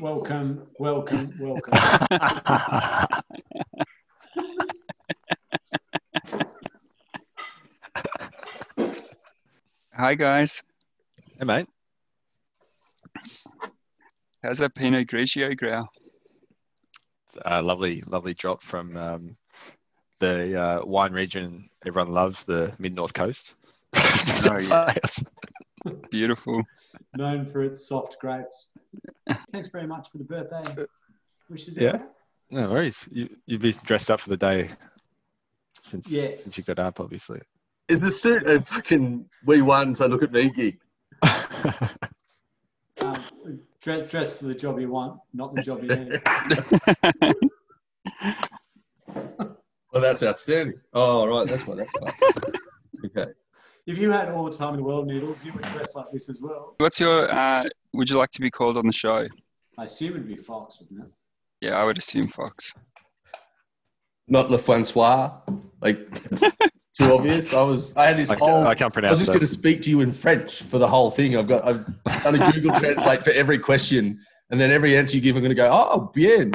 welcome, welcome, welcome. Hi guys, Hey, mate. how's that Pinot Grigio growl? It's a lovely, lovely drop from um, the uh, wine region everyone loves, the mid north coast. Oh, yeah. Beautiful. Known for its soft grapes. Thanks very much for the birthday wishes. Yeah. No worries. You, you've been dressed up for the day since Yes. since you got up, obviously. Is the suit a fucking we won, so look at me gig? Um, dress, dress for the job you want, not the job you need. Well, that's outstanding. Oh, right, that's why. That's why. Okay. If you had all the time in the world, Needles, you would dress like this as well. What's your, uh, would you like to be called on the show? I assume it'd be Fox, wouldn't it? Yeah, I would assume Fox. Not Le Francois. Like, it's too obvious. I was. I had this I, whole. can't, I I, can't was just going to speak to you in French for the whole thing. I've got. I've done a Google Translate for every question, and then every answer you give, I'm going to go, oh, bien,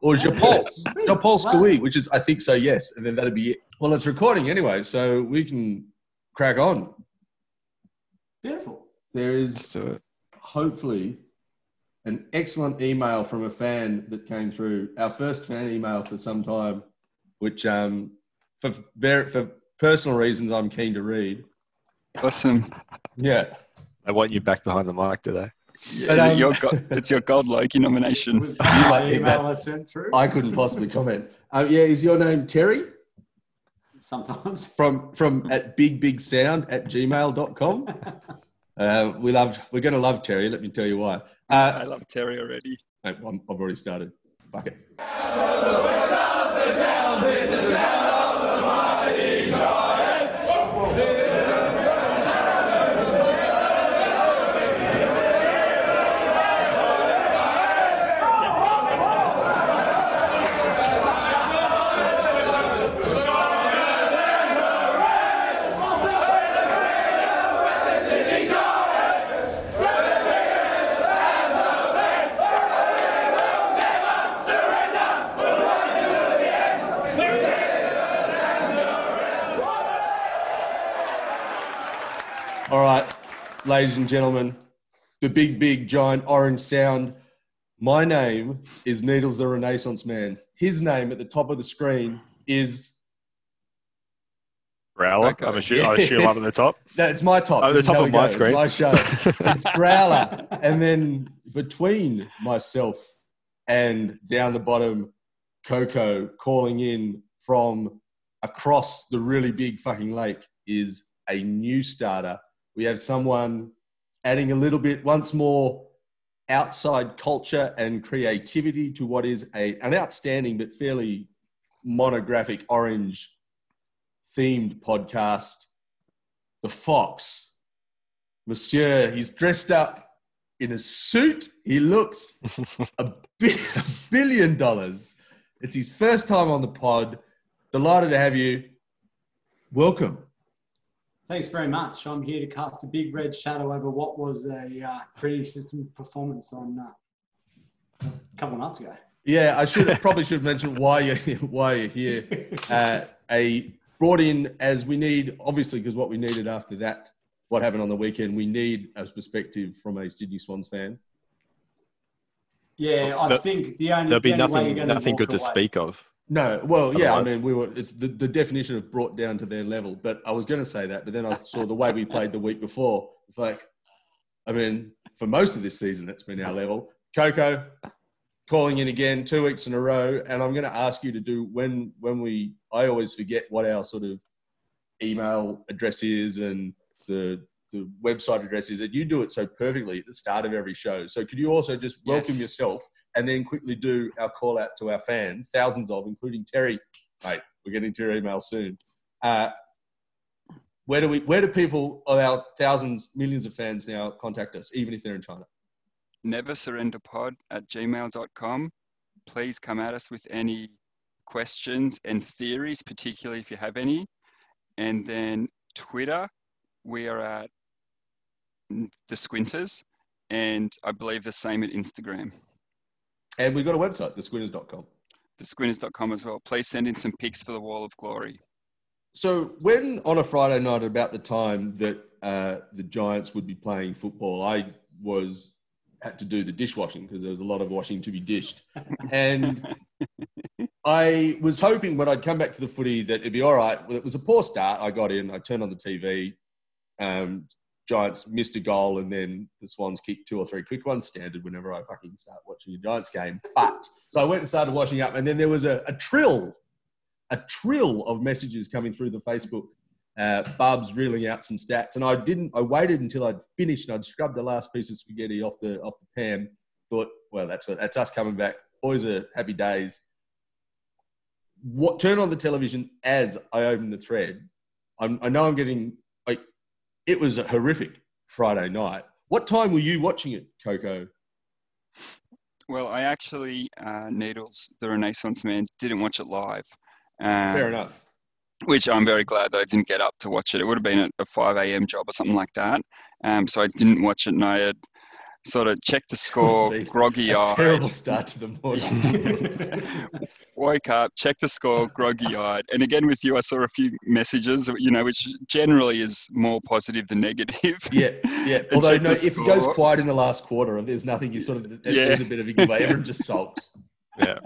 or je pense, je pense que oui, which is I think so, yes, and then that'd be it. Well, it's recording anyway, so we can crack on. Beautiful. There Let's is do it. hopefully an excellent email from a fan that came through. Our first fan email for some time, which um, for very, for personal reasons I'm keen to read. Awesome. Yeah, I want you back behind the mic, do they? Yeah, But, is it um, your go- it's your Gold Logie nomination. was might the email that- I sent through. I couldn't possibly comment. Uh, yeah, is your name Terry Sometimes. from from at big big sound at gmail.com? Uh, we love we're going to love Terry. Let me tell you why. Uh, I love Terry already. I'm, I've already started. Fuck it. All right, ladies and gentlemen, the big, big, giant orange sound. My name is Needles the Renaissance Man. His name at the top of the screen is Growler. Okay. I'm assuming, I assume I'm at the top. that's my top. Oh, the top of my go. screen. It's my show. It's Growler, and then between myself and down the bottom, Coco calling in from across the really big fucking lake is a new starter. We have someone adding a little bit once more outside culture and creativity to what is a an outstanding but fairly monographic orange themed podcast. The Fox. Monsieur, he's dressed up in a suit. He looks a, bi- a billion dollars. It's his first time on the pod. Delighted to have you. Welcome. Thanks very much. I'm here to cast a big red shadow over what was a uh, pretty interesting performance on uh, a couple of months ago. Yeah, I should probably should mention why you're why you're here. Uh, a brought in as we need, obviously, because what we needed after that, what happened on the weekend, we need a perspective from a Sydney Swans fan. Yeah, I There- think the only, There'll be only nothing, nothing walk good to speak of. No, well, yeah, I mean, we were. It's the, the definition of brought down to their level. But I was going to say that, but then I saw the way we played the week before. It's like, I mean, for most of this season, it's been our level. Coco calling in again, two weeks in a row, and I'm going to ask you to do when when we. I always forget what our sort of email address is and the the website address is. That you do it so perfectly at the start of every show. So could you also just welcome Yes. yourself and then quickly do our call out to our fans, thousands of, including Terry. Mate, we're getting to your email soon. Uh, where do we? Where do people of our thousands, millions of fans now contact us, even if they're in China? Never surrender pod at gmail.com. Please come at us with any questions and theories, particularly if you have any. And then Twitter, we are at the Squinters, and I believe the same at Instagram. And we've got a website, thesquinters.com. thesquinters.com as well. Please send in some pics for the wall of glory. So when on a Friday night, about the time that uh, the Giants would be playing football, I was had to do the dishwashing because there was a lot of washing to be dished, and I was hoping when I'd come back to the footy that it'd be all right. Well, it was a poor start. I got in, I turned on the TV. Um, Giants missed a goal, and then the Swans kicked two or three quick ones. Standard whenever I fucking start watching a Giants game. But so I went and started washing up, and then there was a, a trill a trill of messages coming through the Facebook. Uh, Bubs reeling out some stats, and I didn't. I waited until I'd finished and I'd scrubbed the last piece of spaghetti off the off the pan. Thought, well, that's what, that's us coming back. Boys are happy days. What turn on the television as I open the thread? I'm, I know I'm getting it was a horrific Friday night. What time were you watching it, Coco? Well, I actually, uh, Needles, the Renaissance man, didn't watch it live. Um, Fair enough. Which I'm very glad that I didn't get up to watch it. It would have been a, a 5 a.m. job or something like that. Um, so I didn't watch it and I had sort of checked the score, groggy A eyed. terrible start to the morning. Woke up, checked the score, groggy eyed. And again with you, I saw a few messages, you know, which generally is more positive than negative. Yeah, yeah. Although no, if it goes quiet in the last quarter, and there's nothing. You sort of Yeah. there's a bit of a giveaway. Everyone just sulks. Yeah.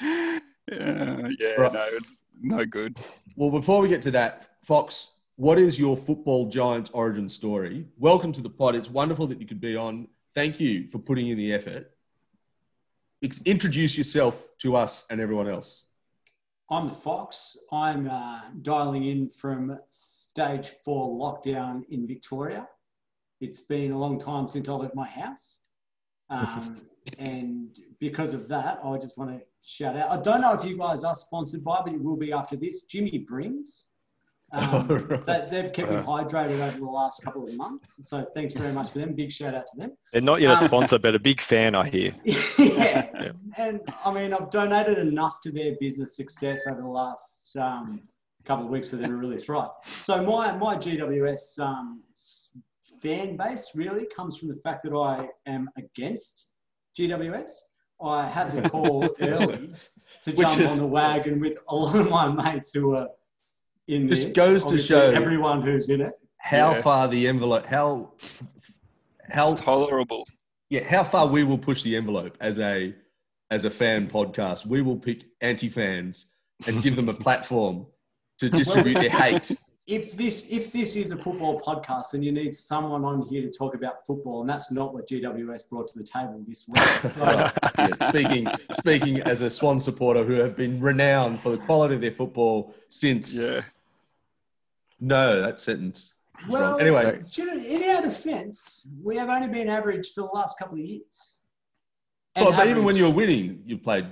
yeah, yeah Right. no, it's no good. Well, before we get to that, Fox, what is your football Giants origin story? Welcome to the pod. It's wonderful that you could be on. Thank you for putting in the effort. Introduce yourself to us and everyone else. I'm the Fox. I'm uh, dialing in from stage four lockdown in Victoria. It's been a long time since I left my house. Um, and because of that, I just want to shout out. I don't know if you guys are sponsored by, but it will be after this. Jimmy Brings. Um, Right. that, they've kept me hydrated over the last couple of months. So thanks very much for them. Big shout out to them. They're not yet Um, a sponsor, but a big fan, I hear. yeah. Yeah. And I mean, I've donated enough to their business success over the last um, couple of weeks for them to really thrive. So my my GWS um, fan base really comes from the fact that I am against GWS. I had the call early to jump is- on the wagon with a lot of my mates who are in This this. goes to show- everyone who's in it. How Yeah. far the envelope? How how It's tolerable. yeah? How far we will push the envelope as a as a fan podcast? We will pick anti fans and give them a platform to distribute their hate. If this if this is a football podcast and you need someone on here to talk about football, and that's not what GWS brought to the table this week. So yeah, speaking speaking as a Swan supporter who have been renowned for the quality of their football since Yeah. no that sentence. well, wrong. anyway, do you know, in our defence, we have only been average for the last couple of years. And well, but even when you were winning, you played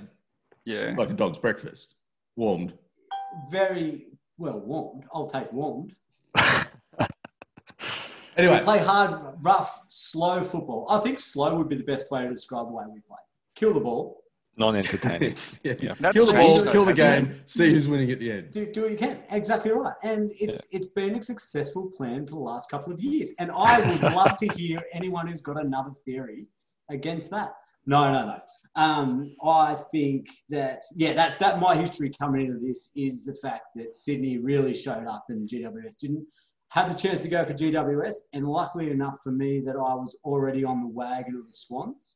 Yeah. like a dog's breakfast, warmed. very well warmed, I'll take warmed. Anyway, We play hard, rough, slow football. I think slow would be the best way to describe the way we play. Kill the ball, Non-entertaining. yeah, Yeah. That's kill the ball, though, kill the hasn't game, see who's winning at the end. do, do what you can. Exactly right. And it's it's been a successful plan for the last couple of years. And I would love to hear anyone who's got another theory against that. No, no, no. Um, I think that yeah, that that my history coming into this is the fact that Sydney really showed up and GWS didn't have the chance to go for GWS. And luckily enough for me that I was already on the wagon of the Swans.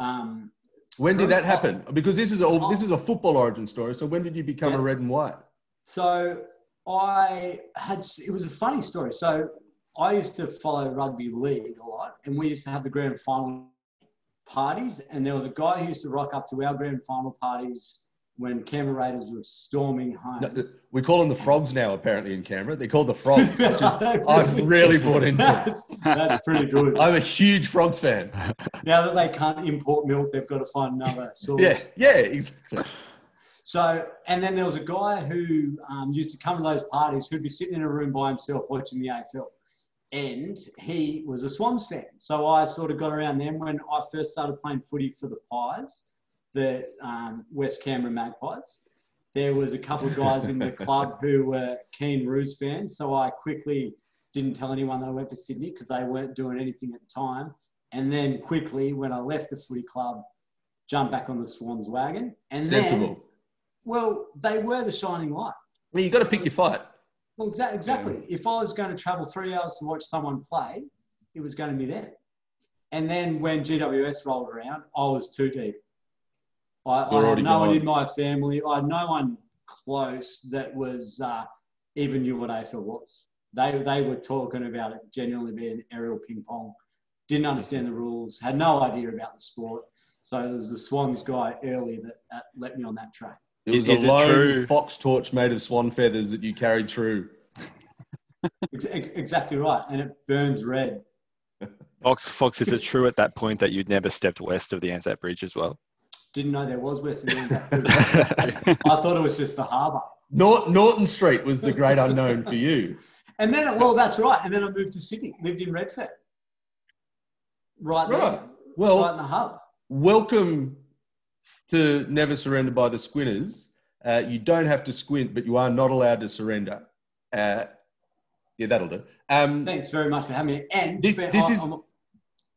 Um, When did that happen? Because this is a this is a football origin story. So when did you become Yeah. a red and white? So I had, it was a funny story. So I used to follow rugby league a lot, and we used to have the grand final parties. And there was a guy who used to rock up to our grand final parties when Canberra Raiders were storming home. No, we call them the frogs now. Apparently in Canberra, they're called the frogs. Which is, I've really bought into. that's, that's pretty good. I'm a huge frogs fan. Now that they can't import milk, they've got to find another source. Yeah, yeah, exactly. So, and then there was a guy who um, used to come to those parties who'd be sitting in a room by himself watching the AFL. And he was a Swans fan. So I sort of got around them when I first started playing footy for the Pies, the um, West Canberra Magpies. There was a couple of guys in the club who were keen Roos fans. So I quickly didn't tell anyone that I went to Sydney because they weren't doing anything at the time. And then quickly, when I left the footy club, jumped back on the Swans wagon. And Sensible. then, well, they were the shining light. Well, you got to pick your fight. Well, exa- exactly. If I was going to travel three hours to watch someone play, it was going to be them. And then when GWS rolled around, I was too deep. I, I had no one in my family. I had no one close that was uh, even knew what AFL was. They they were talking about it genuinely being aerial ping pong. Didn't understand the rules. Had no idea about the sport. So there was the Swans guy early that, that let me on that track. It was Is- is a it lone true- fox torch made of swan feathers that you carried through. Ex- ex- exactly right, and it burns red. Fox, Fox, is it true at that point that you'd never stepped west of the Anzac Bridge as well? Didn't know there was Western Anzac Bridge. I thought it was just the harbour. Nor- Norton Street was the great unknown for you. And then, well, that's right. And then I moved to Sydney, lived in Redfern. Right there, Right. right in the hub. welcome to Never Surrender by the Squinters. Uh, you don't have to squint, but you are not allowed to surrender. Uh, yeah, that'll do. Um, Thanks very much for having me. And This- this I, is- I'm-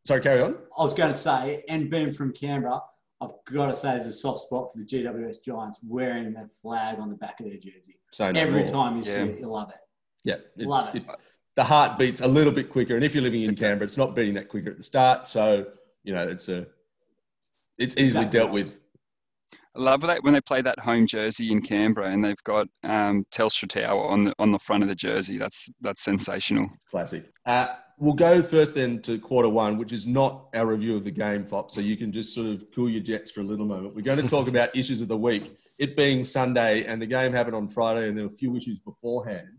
sorry, carry on. I was going to say, and being from Canberra, I've got to say there's a soft spot for the GWS Giants wearing that flag on the back of their jersey. So no Every more. time you Yeah. see it, you love it. Yeah, it- Love it. the heart beats a little bit quicker, and if you're living in Canberra, it's not beating that quicker at the start. So you know, it's a it's easily dealt with. I love that when they play that home jersey in Canberra and they've got um, Telstra Tower on the on the front of the jersey. That's that's sensational. Classic. Uh, we'll go first then to quarter one, which is not our review of the game, Fop. So you can just sort of cool your jets for a little moment. We're going to talk about issues of the week. It being Sunday and the game happened on Friday, and there were a few issues beforehand.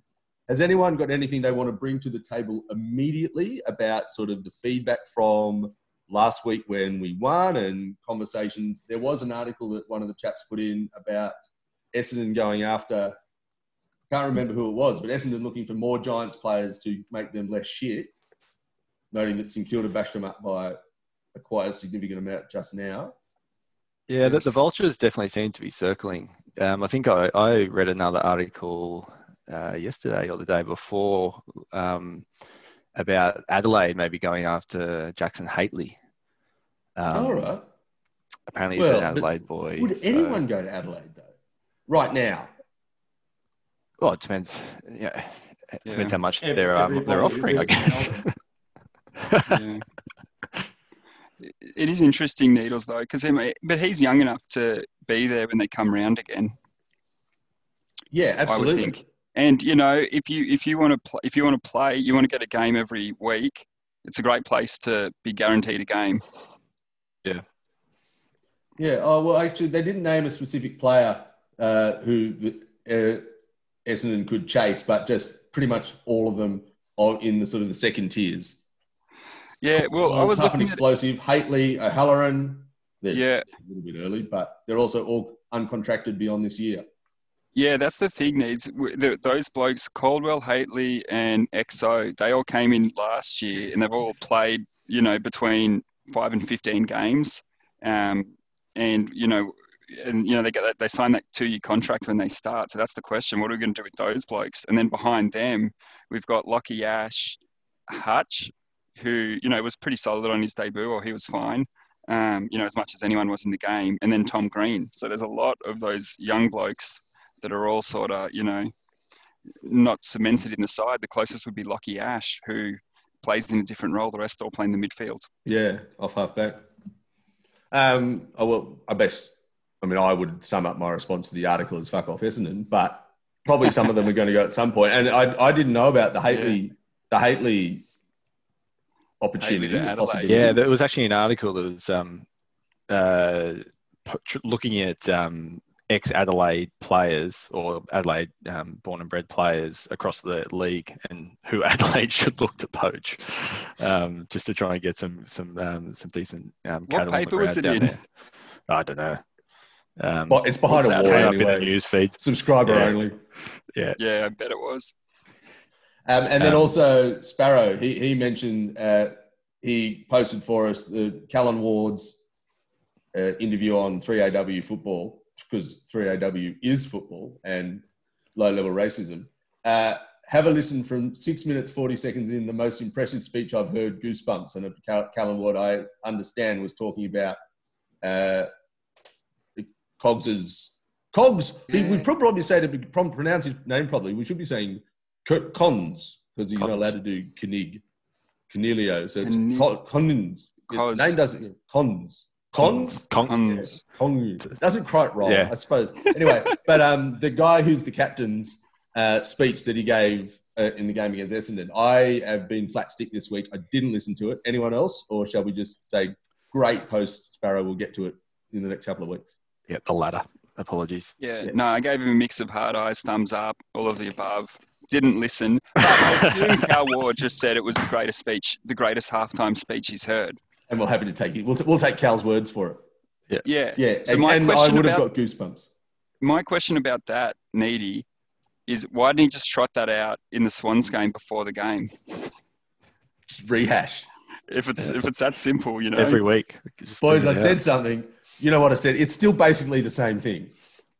Has anyone got anything they want to bring to the table immediately about sort of the feedback from last week when we won and conversations? There was an article that one of the chaps put in about Essendon going after can't remember who it was, but Essendon looking for more Giants players to make them less shit, noting that St Kilda bashed them up by a quite a significant amount just now. Yeah, the, the vultures definitely seem to be circling. Um, I think I, I read another article uh, yesterday or the day before um, about Adelaide maybe going after Jackson Hately. Um, All right. Apparently, he's Well, an Adelaide boy. Would so- anyone go to Adelaide though? Right now? Well, it depends. Yeah, it depends how much Every- they're um, they're offering. I guess. Yeah. It is interesting, Needles, though, because but he's young enough to be there when they come round again. Yeah, would absolutely. Think. And you know, if you if you want to pl- if you want to play, you want to get a game every week. It's a great place to be guaranteed a game. Yeah. Yeah. Oh well, actually, they didn't name a specific player uh, who uh, Essendon could chase, but just pretty much all of them are in the sort of the second tiers. Yeah, well, I was tough and looking at explosive. Hately, O'Halloran. They're Yeah. a little bit early, but they're also all uncontracted beyond this year. Yeah, that's the thing. Needs those blokes, Caldwell, Hately, and EXO. They all came in last year, and they've all played, you know, between five and fifteen games. Um, and you know, and you know, they get they sign that two-year contract when they start. So that's the question: What are we going to do with those blokes? And then behind them, we've got Lockie Ash, Hutch, who you know was pretty solid on his debut, or he was fine. Um, you know, as much as anyone was in the game, and then Tom Green. So there's a lot of those young blokes that are all sort of, you know, not cemented in the side. The closest would be Lockie Ash, who plays in a different role. The rest all play in the midfield. Yeah, off half back. Um, oh, well, I best. I mean, I would sum up my response to the article as "fuck off Essendon," but probably some of them are going to go at some point. And I, I didn't know about the Hately, the Hately opportunity. Hately to Adelaide. possibility. Yeah, there was actually an article that was um, uh, looking at um, ex Adelaide players or Adelaide um, born and bred players across the league and who Adelaide should look to poach, um, just to try and get some some um, some decent um, What cattle on the paper was it down in? there. I don't know. Um, But it's behind a wall came up in the news feed. Subscriber Yeah. only. Yeah, Yeah, I bet it was. Um, and then Um, also Sparrow, he, he mentioned uh, he posted for us the Callan Ward's uh, interview on 3AW football because 3AW is football and low level racism. Uh, have a listen from six minutes, 40 seconds in, the most impressive speech I've heard, Goosebumps. And Cal- Callan Ward, I understand, was talking about uh, Cogs's Cogs. he- Yeah. We probably say to pronounce his name properly. We should be saying Co- Cons because he's not Cons. allowed to do Koenig, Cornelio. So it's Koenig. Cons. Name doesn't Cons. Cons. Con- Cons. Kong doesn't quite roll, Yeah. I suppose. Anyway, but um, the guy who's the captain's uh, speech that he gave uh, in the game against Essendon, I have been flat stick this week. I didn't listen to it. Anyone else, or shall we just say great post Sparrow? We'll get to it in the next couple of weeks. Yeah, the latter. Apologies. Yeah, Yeah. no, I gave him a mix of hard eyes, thumbs up, all of the above. Didn't listen. But I assume Cal Ward just said it was the greatest speech, the greatest halftime speech he's heard. And we're happy to take it. We'll, t- we'll take Cal's words for it. Yeah. Yeah, So and, my and I question would have about- got goosebumps. My question about that, Needy, is why didn't he just trot that out in the Swans game before the game? Just rehash. If it's if it's that simple, you know. Every week. Just Boys, I bring it said something. You know what I said? It's still basically the same thing.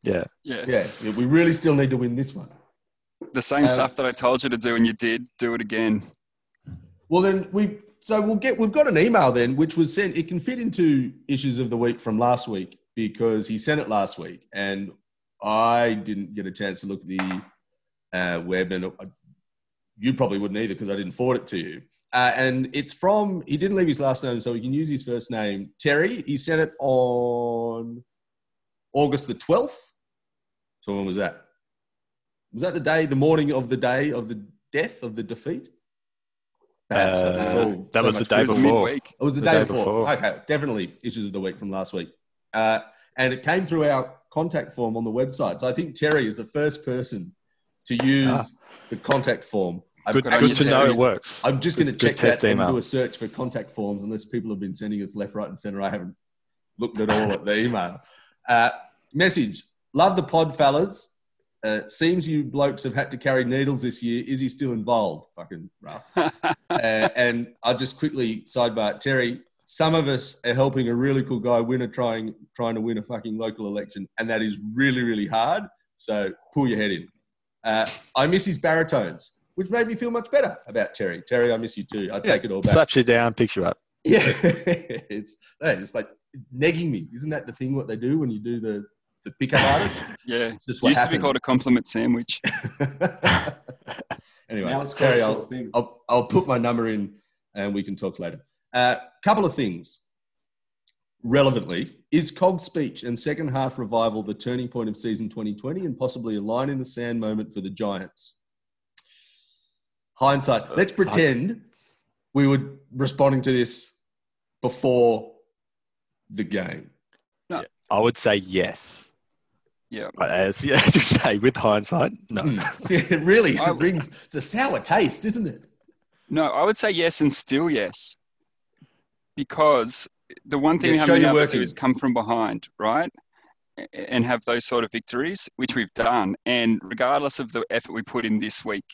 Yeah. yeah. Yeah, we really still need to win this one. The same Um, stuff that I told you to do and you did, do it again. Well, then we so we'll get we've got an email then which was sent. It can fit into issues of the week from last week because he sent it last week and I didn't get a chance to look at the uh, web and you probably wouldn't either because I didn't forward it to you. Uh, and it's from he didn't leave his last name, so we can use his first name, Terry. He sent it on August the twelfth. So when was that? Was that the day, the morning of the day of the death of the defeat? Perhaps. Uh, That's all that so was the day food. before. midweek. It was the, The day, day before. before. Okay, definitely issues of the week from last week. Uh, and it came through our contact form on the website. So I think Terry is the first person to use Ah. the contact form. I'm Good, Good on good you, to know it works. I'm just going to check test that and email. do a search for contact forms unless people have been sending us left, right, and center. I haven't looked at all at the email. Uh, message Love the pod, fellas. Uh, seems you blokes have had to carry needles this year. Is he still involved? Fucking rough. uh, and I'll just quickly sidebar Terry. Some of us are helping a really cool guy win a trying trying to win a fucking local election, and that is really really hard. So pull your head in. Uh, I miss his baritones, which made me feel much better about Terry. Terry, I miss you too. I take it all back. Slaps you down, picks you up. Yeah, it's it's like negging me. Isn't that the thing? What they do when you do the the pickup artists? Yeah. It's just what Used to be called a compliment sandwich. anyway, now it's Terry, I'll, thing. I'll, I'll put my number in and we can talk later. A uh, couple of things. Relevantly, is Cog's speech and second half revival the turning point of season 2020 and possibly a line in the sand moment for the Giants? Hindsight. Let's pretend we were responding to this before the game. I would say yes. Yeah. But as yeah, to say with hindsight, no. Mm. it really I- it brings it's a sour taste, isn't it? No, I would say yes and still yes. Because the one thing Yeah, we haven't been able to do is come from behind, right? And have those sort of victories, which we've done. And regardless of the effort we put in this week,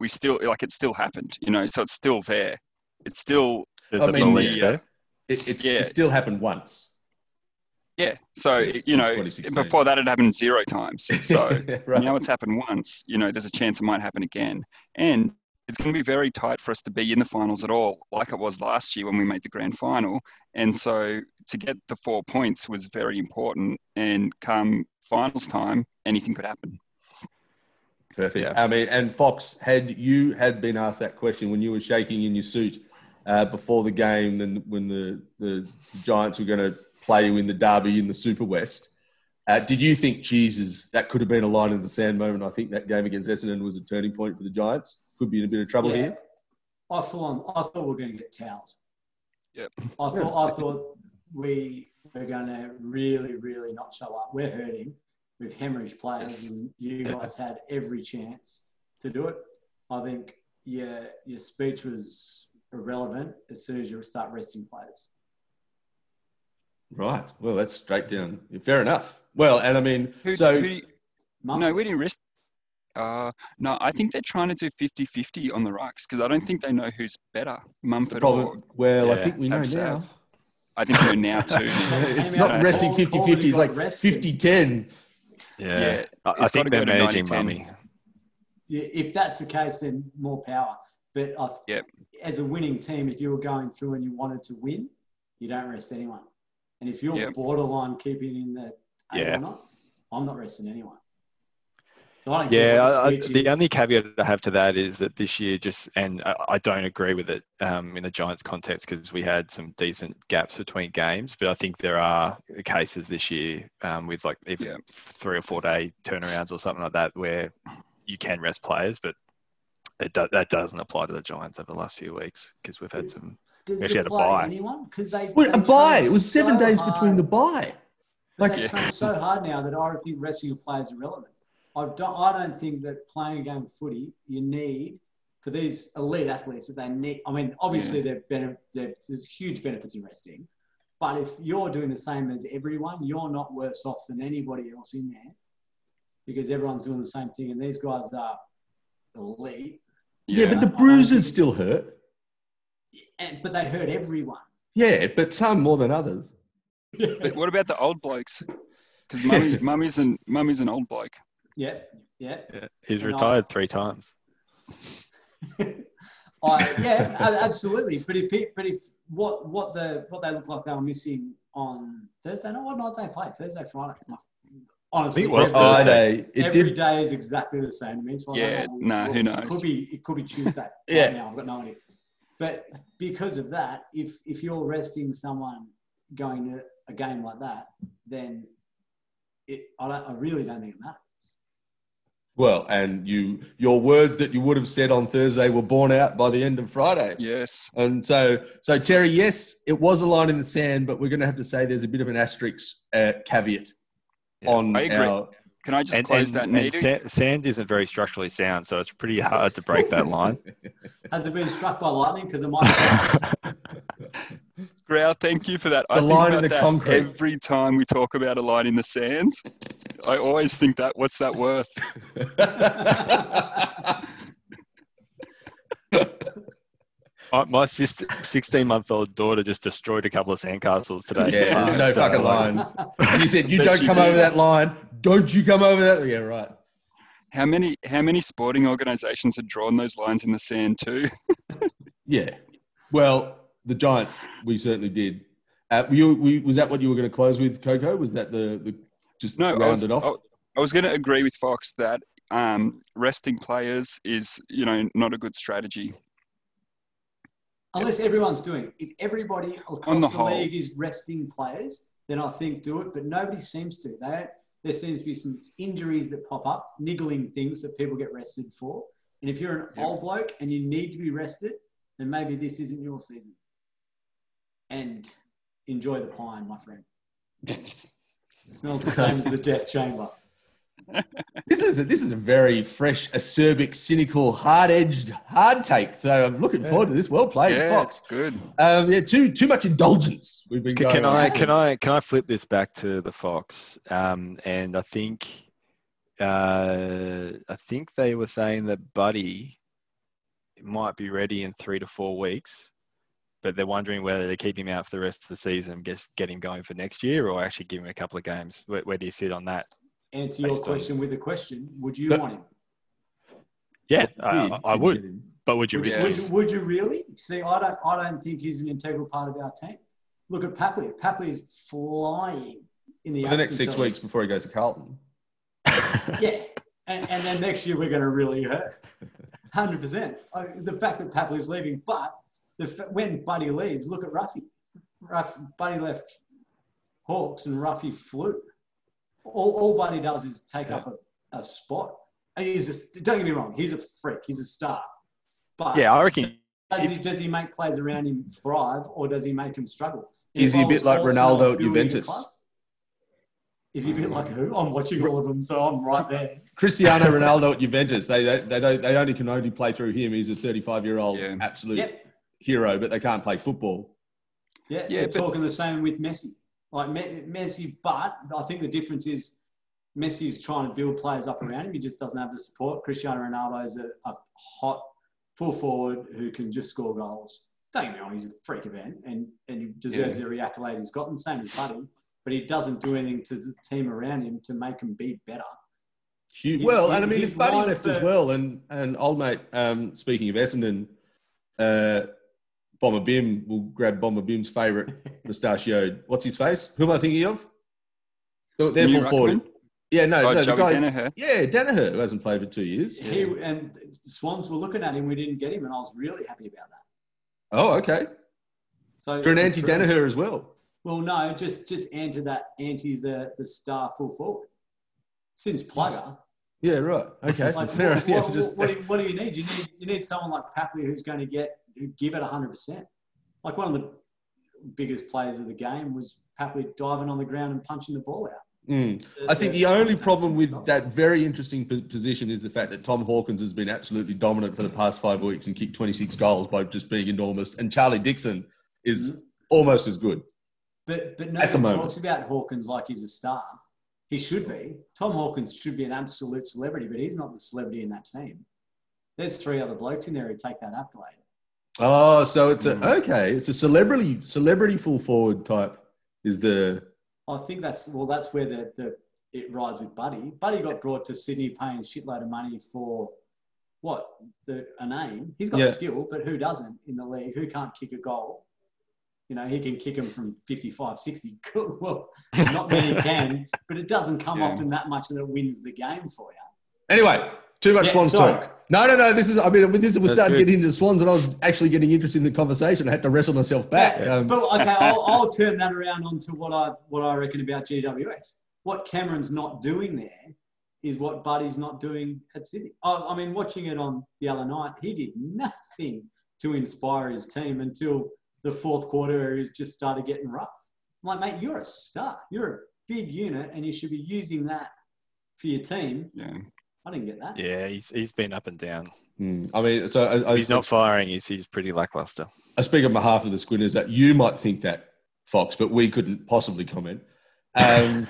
we still, like, it still happened, you know, so it's still there. It's still, There's I a mean, the, there. It, it's, Yeah. it still happened once. Yeah. So, you know, before that, it happened zero times. So, right. now it's happened once, you know, there's a chance it might happen again. And it's going to be very tight for us to be in the finals at all, like it was last year when we made the grand final. And so to get the four points was very important. And come finals time, anything could happen. Perfect. Yeah. I mean, and Fox, had you had been asked that question when you were shaking in your suit uh, before the game, and when the, the Giants were going to play you in the derby in the Super West, uh, did you think, Jesus, that could have been a line in the sand moment? I think that game against Essendon was a turning point for the Giants. Could be in a bit of trouble Yeah. here. I thought I thought we were going to get towed. Yeah. I thought I thought we were going to really, really not show up. We're hurting with hemorrhage players, Yes. and you guys had every chance to do it. I think your your speech was irrelevant as soon as you start resting players. Right. Well, that's straight down. Fair enough. Well, and I mean, Who, so who you- no, we didn't risk. Uh, no, I think they're trying to do 50 50 on the rucks because I don't think they know who's better, the Mumford or. problem, well, I think we know Abs- now. Ab. I think we're now too. it's not out resting cold, 50 cold 50, and like rested. 50 10. Yeah. Yeah, I, I think they're managing 90-10. mummy. Yeah, if that's the case, then more power. But I, Yep. as a winning team, if you were going through and you wanted to win, you don't rest anyone. And if you're Yep. borderline keeping in the eight Yeah. not, I'm not resting anyone. So I Yeah, what I, I, the only caveat I have to that is that this year just, and I, I don't agree with it um, in the Giants context because we had some decent gaps between games, but I think there are cases this year um, with like even Yeah. three or four day turnarounds or something like that where you can rest players, but it do, that doesn't apply to the Giants over the last few weeks because we've had some. Does actually it had a apply to anyone? Because they Wait, they a bye. It was seven so days between the bye. But Like- they train so hard now that I don't think resting your players is irrelevant. I don't, I don't think that playing a game of footy you need for these elite athletes that they need. I mean, obviously there bene- there- there's huge benefits in resting, but if you're doing the same as everyone, you're not worse off than anybody else in there because everyone's doing the same thing, and these guys are elite. Yeah, Yeah, but the bruises still hurt. And, but they hurt everyone. Yeah, but some more than others. but what about the old blokes? Because mummy, mummy's an mummy's an old bloke. yeah, yeah. Yeah, he's And I- retired three times. I, yeah, absolutely. But if it, but if what what the what they look like they were missing on Thursday night, what night they play? Thursday, Friday. My- Honestly, it was every, Thursday. Friday. It every did. day is exactly the same to me. So I don't Yeah, know. no, who It knows? could be it could be Tuesday. Yeah. right now, I've got no idea. But because of that, if if you're resting someone going to a game like that, then it I, don't, I really don't think it matters. Well, and you, your words that you would have said on Thursday were borne out by the end of Friday. Yes. And so, so Terry, yes, it was a line in the sand, but we're going to have to say there's a bit of an asterisk uh, caveat Yeah. on I agree. our. Can I just And, close and, that and sa- sand isn't very structurally sound, so it's pretty hard to break that line. Has it been struck by lightning? Because it might. Grau, thank you for that. I The think line in the that concrete. every time we talk about a line in the sands. I always think that. What's that worth? My, my sister, 16 month old daughter just destroyed a couple of sandcastles today. yeah, no so, fucking like, lines. You said you don't come did. over that line. Don't you come over that? Yeah, right. How many how many sporting organisations had drawn those lines in the sand too? Yeah. Well, the Giants, we certainly did. Uh, were you, we, was that what you were going to close with, Coco? Was that the, the just No, I round was, it off? I, I was going to agree with Fox that um, resting players is you know not a good strategy. Unless everyone's doing it. If everybody across the the, league is resting players, then I think do it. But nobody seems to. They there seems to be some injuries that pop up, niggling things that people get rested for. And if you're an old bloke and you need to be rested, then maybe this isn't your season. And enjoy the pine, my friend. Smells the same as the death chamber. This is a, this is a very fresh, acerbic, cynical, hard-edged, hard take. So I'm looking forward to this. Well played, yeah, Fox. good. Um, yeah, too too much indulgence. We've been Can, going can I can I can I flip this back to the Fox? Um, and I think uh, I think they were saying that Buddy might be ready in three to four weeks, but they're wondering whether they keep him out for the rest of the season, get get him going for next year, or actually give him a couple of games. Where, where do you sit on that? Answer your Based on- question with a question. Would you But- want him? Yeah, I, I would, but would you Would, risk would, would you really? See, I don't. I don't think he's an integral part of our team. Look at Papley. Papley is flying in the, the next six of- weeks before he goes to Carlton. Yeah, and, and then next year we're going to really hurt. Hundred percent. Uh, the fact that Papley's leaving, but the, when Buddy leaves, look at Roughy. Ruff, Buddy left Hawks, and Roughy flew. All, all Buddy does is take Yeah. up a, a spot. And He's just, don't get me wrong. He's a freak. He's a star. But yeah, I reckon. does he, does he make players around him thrive or does he make them struggle? Is he a bit like Ronaldo at Juventus? Is he a bit like who? I'm watching all of them, so I'm right there. Cristiano Ronaldo at Juventus. They, they they don't they only can only play through him. He's a 35 year old Yeah. absolute Yep. hero, but they can't play football. Yeah, Yeah, they're but- talking the same with Messi. Like Messi, but I think the difference is Messi is trying to build players up around him. He just doesn't have the support. Cristiano Ronaldo is a, a hot full forward who can just score goals. Don't get me wrong, he's a freak event and, and he deserves every accolade he's gotten. Same as Buddy, but he doesn't do anything to the team around him to make him be better. Huge. Well, he- and I mean, he's his buddy left for- as well, and and old mate. Um, speaking of Essendon, uh, Bomber Bim will grab Bomber Bim's favourite mustachioed. What's his face? Who am I thinking of? They're, they're full forward. Yeah, no, Oh, no, the guy, Daniher. yeah, Daniher, who hasn't played for two years. He and the Swans were looking at him. We didn't get him, and I was really happy about that. Oh, okay. So You're an anti Daniher as well. Well, no, just just anti that anti the the star full forward. Since plugger, Yeah, right. Okay. like, Fair what, enough. What, just- what, do you, what do you need? You need you need someone like Papley who's going to get who give it hundred percent. Like one of the biggest players of the game was Papley diving on the ground and punching the ball out. Mm. I think the only problem with that very interesting position is the fact that Tom Hawkins has been absolutely dominant for the past five weeks and kicked 26 goals by just being enormous. And Charlie Dixon is almost as good. But but nobody talks about Hawkins like he's a star. He should be. Tom Hawkins should be an absolute celebrity, but he's not the celebrity in that team. There's three other blokes in there who take that accolade. Oh, so it's a Mm. okay. It's a celebrity celebrity full forward type. Is the I think that's well, that's where the, the it rides with Buddy. Buddy got brought to Sydney paying a shitload of money for what the a name. He's got Yeah. the skill, but who doesn't in the league? Who can't kick a goal? You know, he can kick them from 55, 60. Cool. Well, not many can, but it doesn't come Yeah. often that much that it wins the game for you. anyway. Too much Yeah, Swans sorry. talk. No, no, no. This is. I mean, this, was starting to get getting into Swans, and I was actually getting interested in the conversation. I had to wrestle myself back. Yeah, Um, but okay, I'll, I'll turn that around onto what I what I reckon about GWS. What Cameron's not doing there is what Buddy's not doing at Sydney. I, I mean, watching it on the other night, he did nothing to inspire his team until the fourth quarter, where he just started getting rough. I'm like, mate, you're a star. You're a big unit, and you should be using that for your team. Yeah. I didn't get that. Yeah, he's he's been up and down. hmm, I mean, so I, I, He's not firing. He's he's pretty lackluster. I speak on behalf of the Squinters that you might think that, Fox, but we couldn't possibly comment. Um,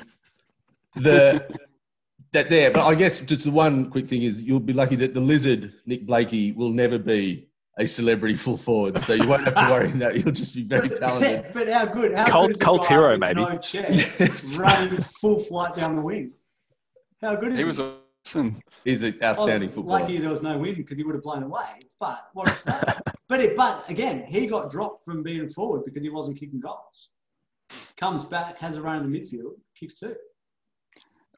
the that there, but I guess just the one quick thing is you'll be lucky that the lizard Nick Blakey will never be a celebrity full forward, so you won't have to worry that he'll just be very talented. but how good? How Cult- good is cult guy hero, with maybe. No chest, running full flight down the wing. How good is He he? was awesome. He's an I was outstanding footballer. lucky there was no wind because he would have blown away. But what a start! but it, but again, he got dropped from being forward because he wasn't kicking goals. Comes back, has a run in the midfield, kicks two.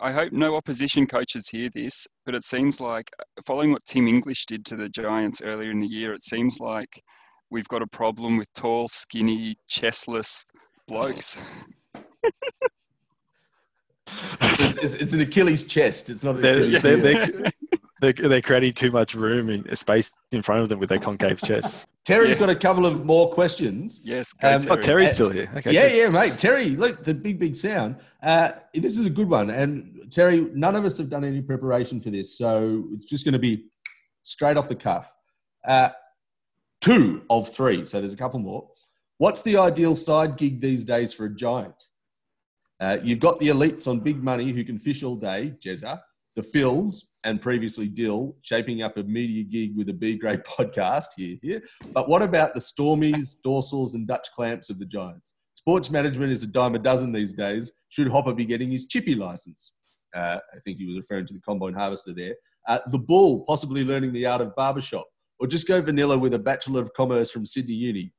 I hope no opposition coaches hear this, but it seems like following what Tim English did to the Giants earlier in the year, it seems like we've got a problem with tall, skinny, chestless blokes. It's, it's, it's an Achilles chest. It's not an They're, Achilles they're, they're, they're, they're creating too much room in space in front of them with their concave chests. Terry's Yeah. got a couple of more questions. Yes, go Um, Oh, Terry. Terry's still here. Okay. yeah, good. yeah, mate. Terry, look, the big, big sound. Uh, this is a good one. And Terry, none of us have done any preparation for this. So it's just going to be straight off the cuff. Uh, two of three. So there's a couple more. What's the ideal side gig these days for a giant? Uh, you've got the elites on big money who can fish all day, Jezza, the Phils, and previously Dill, shaping up a media gig with a B grade podcast here, here. But what about the Stormies, Dorsals, and Dutch Clamps of the Giants? Sports management is a dime a dozen these days. Should Hopper be getting his chippy license? Uh, I think he was referring to the combine harvester there. Uh, the Bull, possibly learning the art of barbershop, or just go vanilla with a Bachelor of Commerce from Sydney Uni.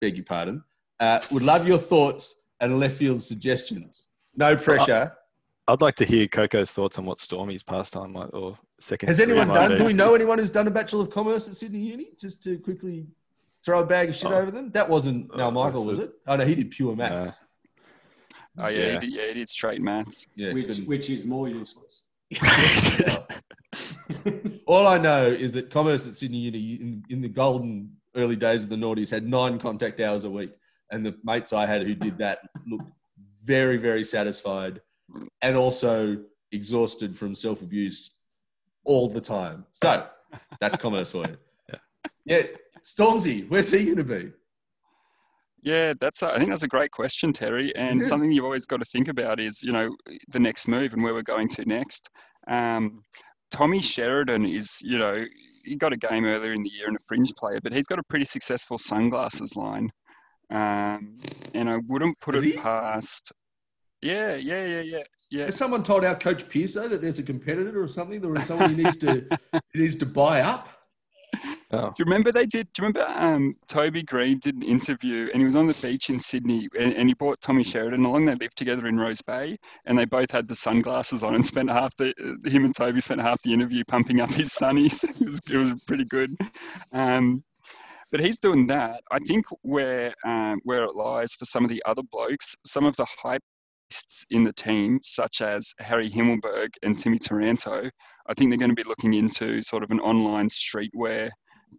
Beg your pardon. Uh, would love your thoughts and left field suggestions. No pressure. I'd like to hear Coco's thoughts on what Stormy's pastime might or second. Has anyone done? be. Do we know anyone who's done a Bachelor of Commerce at Sydney Uni? Just to quickly throw a bag of shit Oh. over them. That wasn't Oh, Mel Michael, was it? Oh no, he did pure maths. oh, yeah, yeah. He did, yeah, he did straight maths. Yeah. which which is more useless. All I know is that commerce at Sydney Uni in, in the golden early days of the noughties had nine contact hours a week. And the mates I had who did that looked very, very satisfied and also exhausted from self abuse all the time. So that's commerce for you. Yeah. Yeah. Stormzy, where's he going to be? Yeah, that's. A, I think that's a great question, Terry. And Yeah. something you've always got to think about is, you know, the next move and where we're going to next. Um, Tommy Sheridan is, you know, he got a game earlier in the year and a fringe player, but he's got a pretty successful sunglasses line. Um, and I wouldn't put Has it he? past. Yeah, yeah, yeah, yeah, yeah. Has someone told our coach Pearso that there's a competitor or something, or someone he needs to he needs to buy up? Oh. Do you remember they did? Do you remember um, Toby Greene did an interview and he was on the beach in Sydney and, and he brought Tommy Sheridan along. They lived together in Rose Bay and they both had the sunglasses on and spent half the him and Toby spent half the interview pumping up his sunnies. it, was, it was pretty good. Um, but he's doing that. I think where um, where it lies for some of the other blokes, some of the hype in the team, such as Harry Himmelberg and Timmy Taranto, I think they're going to be looking into sort of an online streetwear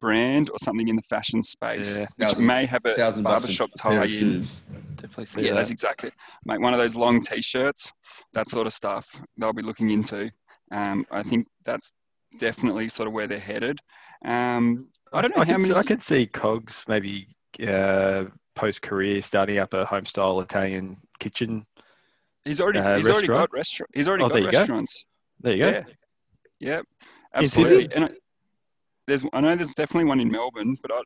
brand or something in the fashion space, Yeah. which Thousand- may have a Thousand bucks barbershop a pair tie-in. shoes. Definitely see Yeah, that. that's exactly. Make one of those long T-shirts, that sort of stuff. They'll be looking into. Um, I think that's definitely sort of where they're headed. Um, I don't know I how can, see- many. I can see Cogs maybe uh, post career starting up a home style Italian kitchen. He's already uh, he's already got restaurant. He's already Oh, there got go. restaurants. There you go. Yeah, yeah, absolutely. And I, there's I know there's definitely one in Melbourne, but I,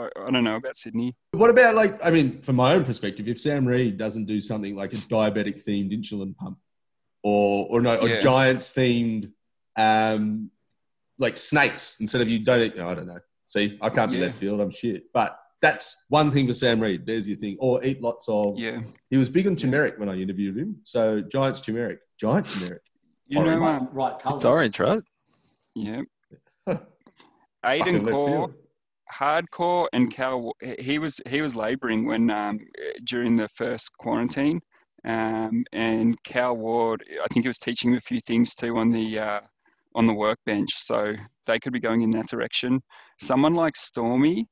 I I don't know about Sydney. What about like I mean, from my own perspective, if Sam Reid doesn't do something like a diabetic themed insulin pump, or or no, or Yeah. Giants themed, um, like snakes instead of you don't. No, I don't know. See, I can't be Yeah. left field. I'm shit. But that's one thing for Sam Reid. There's your thing. Or eat lots of. Yeah, He was big on turmeric when I interviewed him. So Giants turmeric, Giant turmeric. you know, Orange. um, right colours. It's orange, right? yeah. Aidan Corr, hardcore, and Cal. He was he was labouring when um, during the first quarantine, um, and Cal Ward. I think he was teaching him a few things too on the uh, on the workbench. So they could be going in that direction. Someone like Stormy.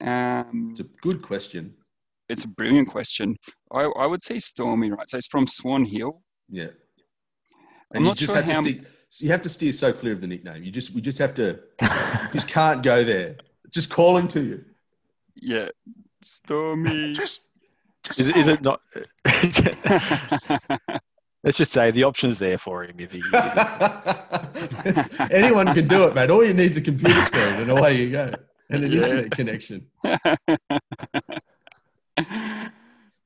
Um, It's a good question. it's a brilliant question. I, I would say Stormy, right? So it's from Swan Hill. Yeah. I'm And you not just sure have to how- stick. so You have to steer so clear of the nickname. You just we just have to. Just can't go there. Just calling to you. Yeah, Stormy. Just. Is, it- is it not? Let's just say the option's there for him if he. If Anyone can do it, mate. All you need is a computer screen, and away you go, and an Yeah. internet connection. yeah,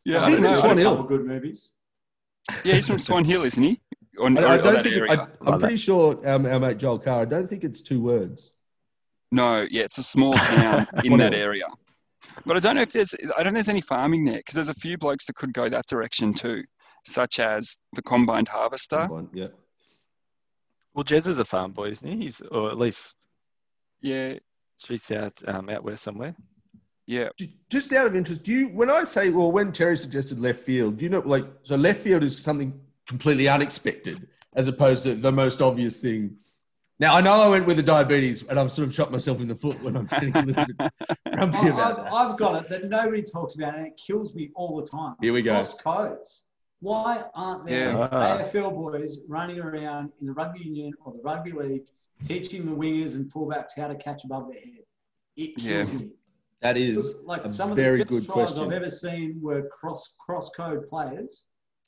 Is I he don't from. Swan Hill? couple good movies. Yeah, he's from Swan Hill, isn't he? Or, I, I, don't think. Area. I, am pretty sure um, our mate Joel Carr. I don't think it's two words. No, yeah, it's a small town in that area. But I don't know if there's I don't know if there's any farming there because there's a few blokes that could go that direction too, such as the combined harvester. Yeah. well, Jez is a farm boy, isn't he? He's, or at least Yeah, she's out um, out west somewhere. yeah. Just out of interest, do you when I say well, when Terry suggested left field, do you know like so left field is something completely unexpected as opposed to the most obvious thing. Now I know I went with the diabetes and I've sort of shot myself in the foot when I'm getting a little bit grumpy I- about I've, that. I've got it that nobody talks about, and it kills me all the time. Here we go. Cross codes. Why aren't there Yeah. Ah. AFL boys running around in the rugby union or the rugby league teaching the wingers and fullbacks how to catch above their head? It kills Yeah. me. That is like a some of the best good tries question. I've ever seen were cross cross code players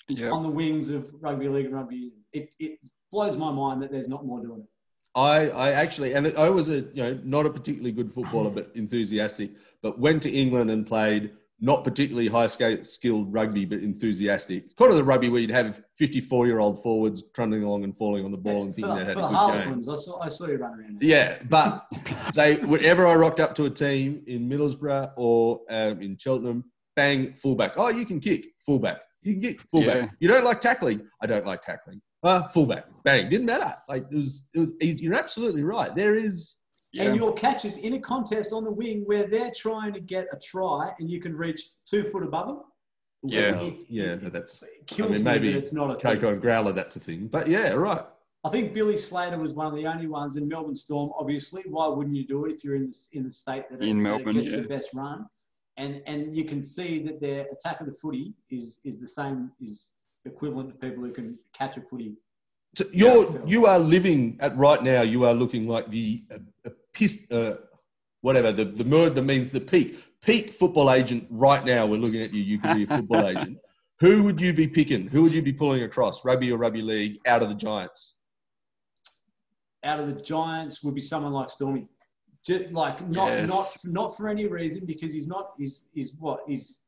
Yeah, on the wings of rugby league and rugby union. It, it blows my mind that there's not more doing it. I, I actually, and I was a, you know, not a particularly good footballer, but enthusiastic. But went to England and played not particularly high skilled rugby, but enthusiastic. It's kind of the rugby where you'd have fifty-four-year-old forwards trundling along and falling on the ball and for thinking the, they had for a the good game. Harlequins, I saw, I saw you run around. there. Yeah, but they whenever I rocked up to a team in Middlesbrough or um, in Cheltenham, bang, fullback. Oh, you can kick, fullback. You can kick, fullback. Yeah. You don't like tackling. I don't like tackling. Uh, fullback, bang. Didn't matter. Like it was, it was. You're absolutely right. There is. Yeah. And your catches in a contest on the wing where they're trying to get a try and you can reach two foot above them. Yeah. It, Yeah, it, no, that's it kills I mean, me maybe that it's not a thing. Coco and Growler. That's a thing. But yeah, right. I think Billy Slater was one of the only ones in Melbourne Storm. Obviously, why wouldn't you do it if you're in the, in the state that, it, In that it Melbourne, gets yeah. the best run? And and you can see that their attack of the footy is is the same is equivalent to people who can catch a footy. So you're you are living at right now. You are looking like the uh, uh, piss, uh, whatever the the word that means the peak peak football agent right now. We're looking at you. You could be a football agent. Who would you be picking? Who would you be pulling across rugby or rugby league out of the Giants? Out of the Giants would be someone like Stormy. Just like not Yes. not not for any reason because he's not he's he's what he's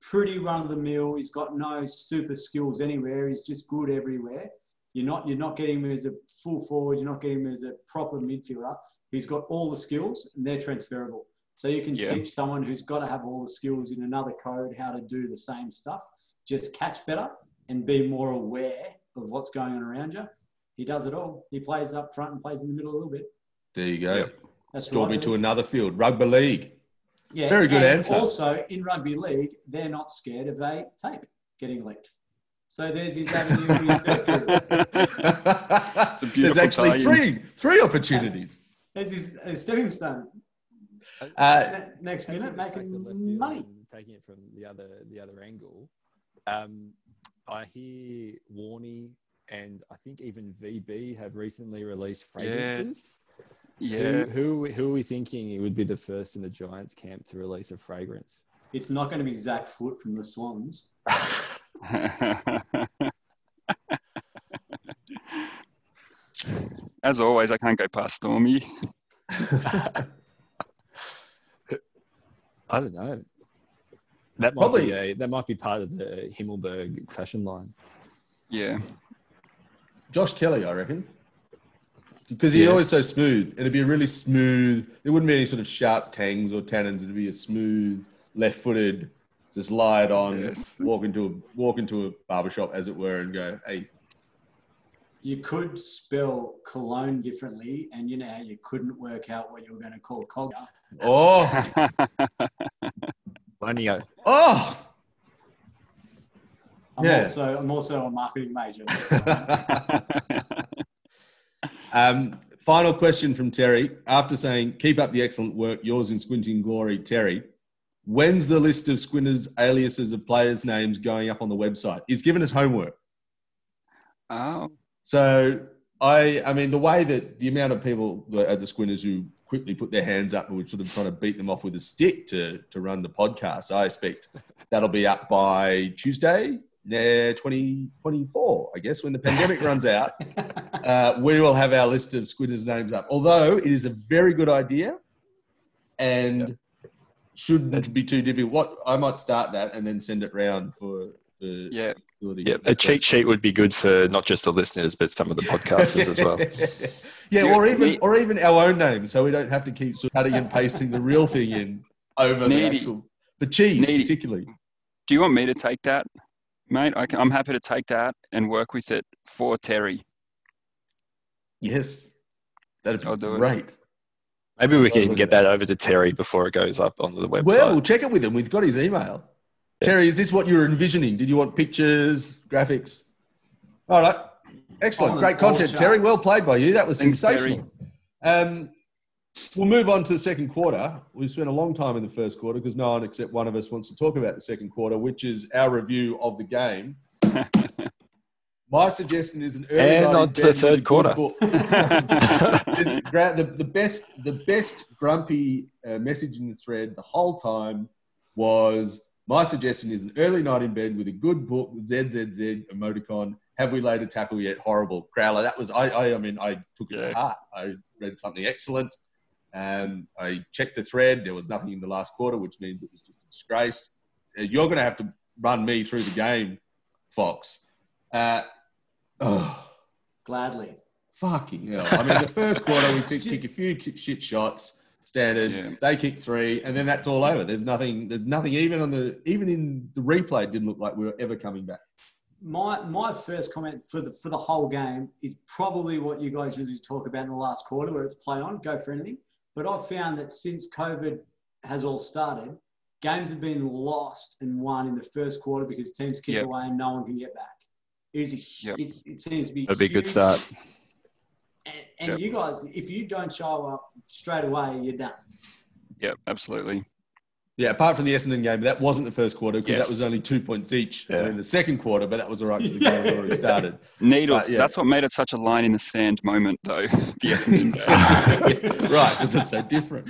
pretty run of the mill. He's got no super skills anywhere. He's just good everywhere. You're not you're not getting him as a full forward. You're not getting him as a proper midfielder. He's got all the skills and they're transferable. So you can Yeah. teach someone who's got to have all the skills in another code how to do the same stuff, just catch better and be more aware of what's going on around you. He does it all. He plays up front and plays in the middle a little bit. There you go. Yep. That's Scored me to another field, rugby league. Yeah, Very good and answer. Also, in rugby league, they're not scared of a tape getting leaked. So there's his avenue. for his third career. It's a There's beautiful actually tie-in. three three opportunities. There's his uh, stepping stone. Uh, Next Taking minute, it back to left making money. and Taking it from the other the other angle, um, I hear Warney and I think even VB have recently released fragrances. Yeah. Who, who who are we thinking it would be the first in the Giants camp to release a fragrance? It's not going to be Zac Foot from the Swans. As always, I can't go past Stormy. I don't know. That might Probably- be a, that might be part of the Himmelberg fashion line. Yeah. Josh Kelly, I reckon. Because he's Yeah. always so smooth. And it'd be a really smooth, there wouldn't be any sort of sharp tangs or tannins. It'd be a smooth, left footed, just lie it on, Yes. walk into a walk into a barbershop as it were and go, hey, You could spell cologne differently, and you know how you couldn't work out what you were going to call Cogger. oh, Lonio. oh. I'm Yeah. also I'm also a marketing major. um, final question from Terry. After saying, keep up the excellent work, yours in squinting glory, Terry. When's the list of Squinters aliases of players' names going up on the website? He's given us homework. oh. So I, I mean, the way that the amount of people at the Squinters who quickly put their hands up and were sort of trying to beat them off with a stick to to run the podcast, I expect that'll be up by Tuesday, uh, 2024, I guess, when the pandemic runs out. Uh, we will have our list of Squinters names up. Although it is a very good idea and shouldn't be too difficult. What I might start that and then send it round for for Yeah. Ability. Yeah, a uh, cheat sheet would be good for not just the listeners, but some of the podcasters as well. yeah, Do or even me- or even our own names, so we don't have to keep sort of cutting and pasting the real thing in over the Needy. actual for cheese, Needy. particularly. Do you want me to take that, mate? I can, I'm happy to take that and work with it for Terry. Yes, that'd be I'll do it. great. Maybe we can get that over to Terry before it goes up onto the website. Well, we'll check it with him. We've got his email. Terry, is this what you were envisioning? Did you want pictures, graphics? All right, excellent, great content. Terry. Well played by you. That was Thanks, sensational. Um, we'll move on to the second quarter. We've spent a long time in the first quarter because no one except one of us wants to talk about the second quarter, which is our review of the game. My suggestion is an early And night in on to the third quarter. book. This- gra- the, the best the best grumpy uh, message in the thread the whole time was my suggestion is an early night in bed with a good book ZZZ emoticon. Have we laid a tackle yet? Horrible. Growler that was I I, I mean I took it to heart. I read something excellent um, I checked the thread. There was nothing in the last quarter which means it was just a disgrace. Uh, you're going to have to run me through the game Fox. Uh, oh. Gladly. Fucking hell. I mean, the first quarter, we took, kick a few shit shots, standard. Yeah. They kick three, and then that's all over. There's nothing, there's nothing, even on the, even in the replay, it didn't look like we were ever coming back. My my first comment for the for the whole game is probably what you guys usually talk about in the last quarter, where it's play on, go for anything. But I've found that since COVID has all started, games have been lost and won in the first quarter because teams kick Yep. away and no one can get back. It, is a, Yep. it's, it seems to be That'd be a good start. And, and Yep. you guys, if you don't show up straight away, you're done. Yep, absolutely. Yeah, apart from the Essendon game, that wasn't the first quarter because Yes. that was only two points each. Yeah. And then the second quarter, but that was all right because the game had already started. Needles. But, yeah. That's what made it such a line in the sand moment, though. the Essendon game. right, because it's so different.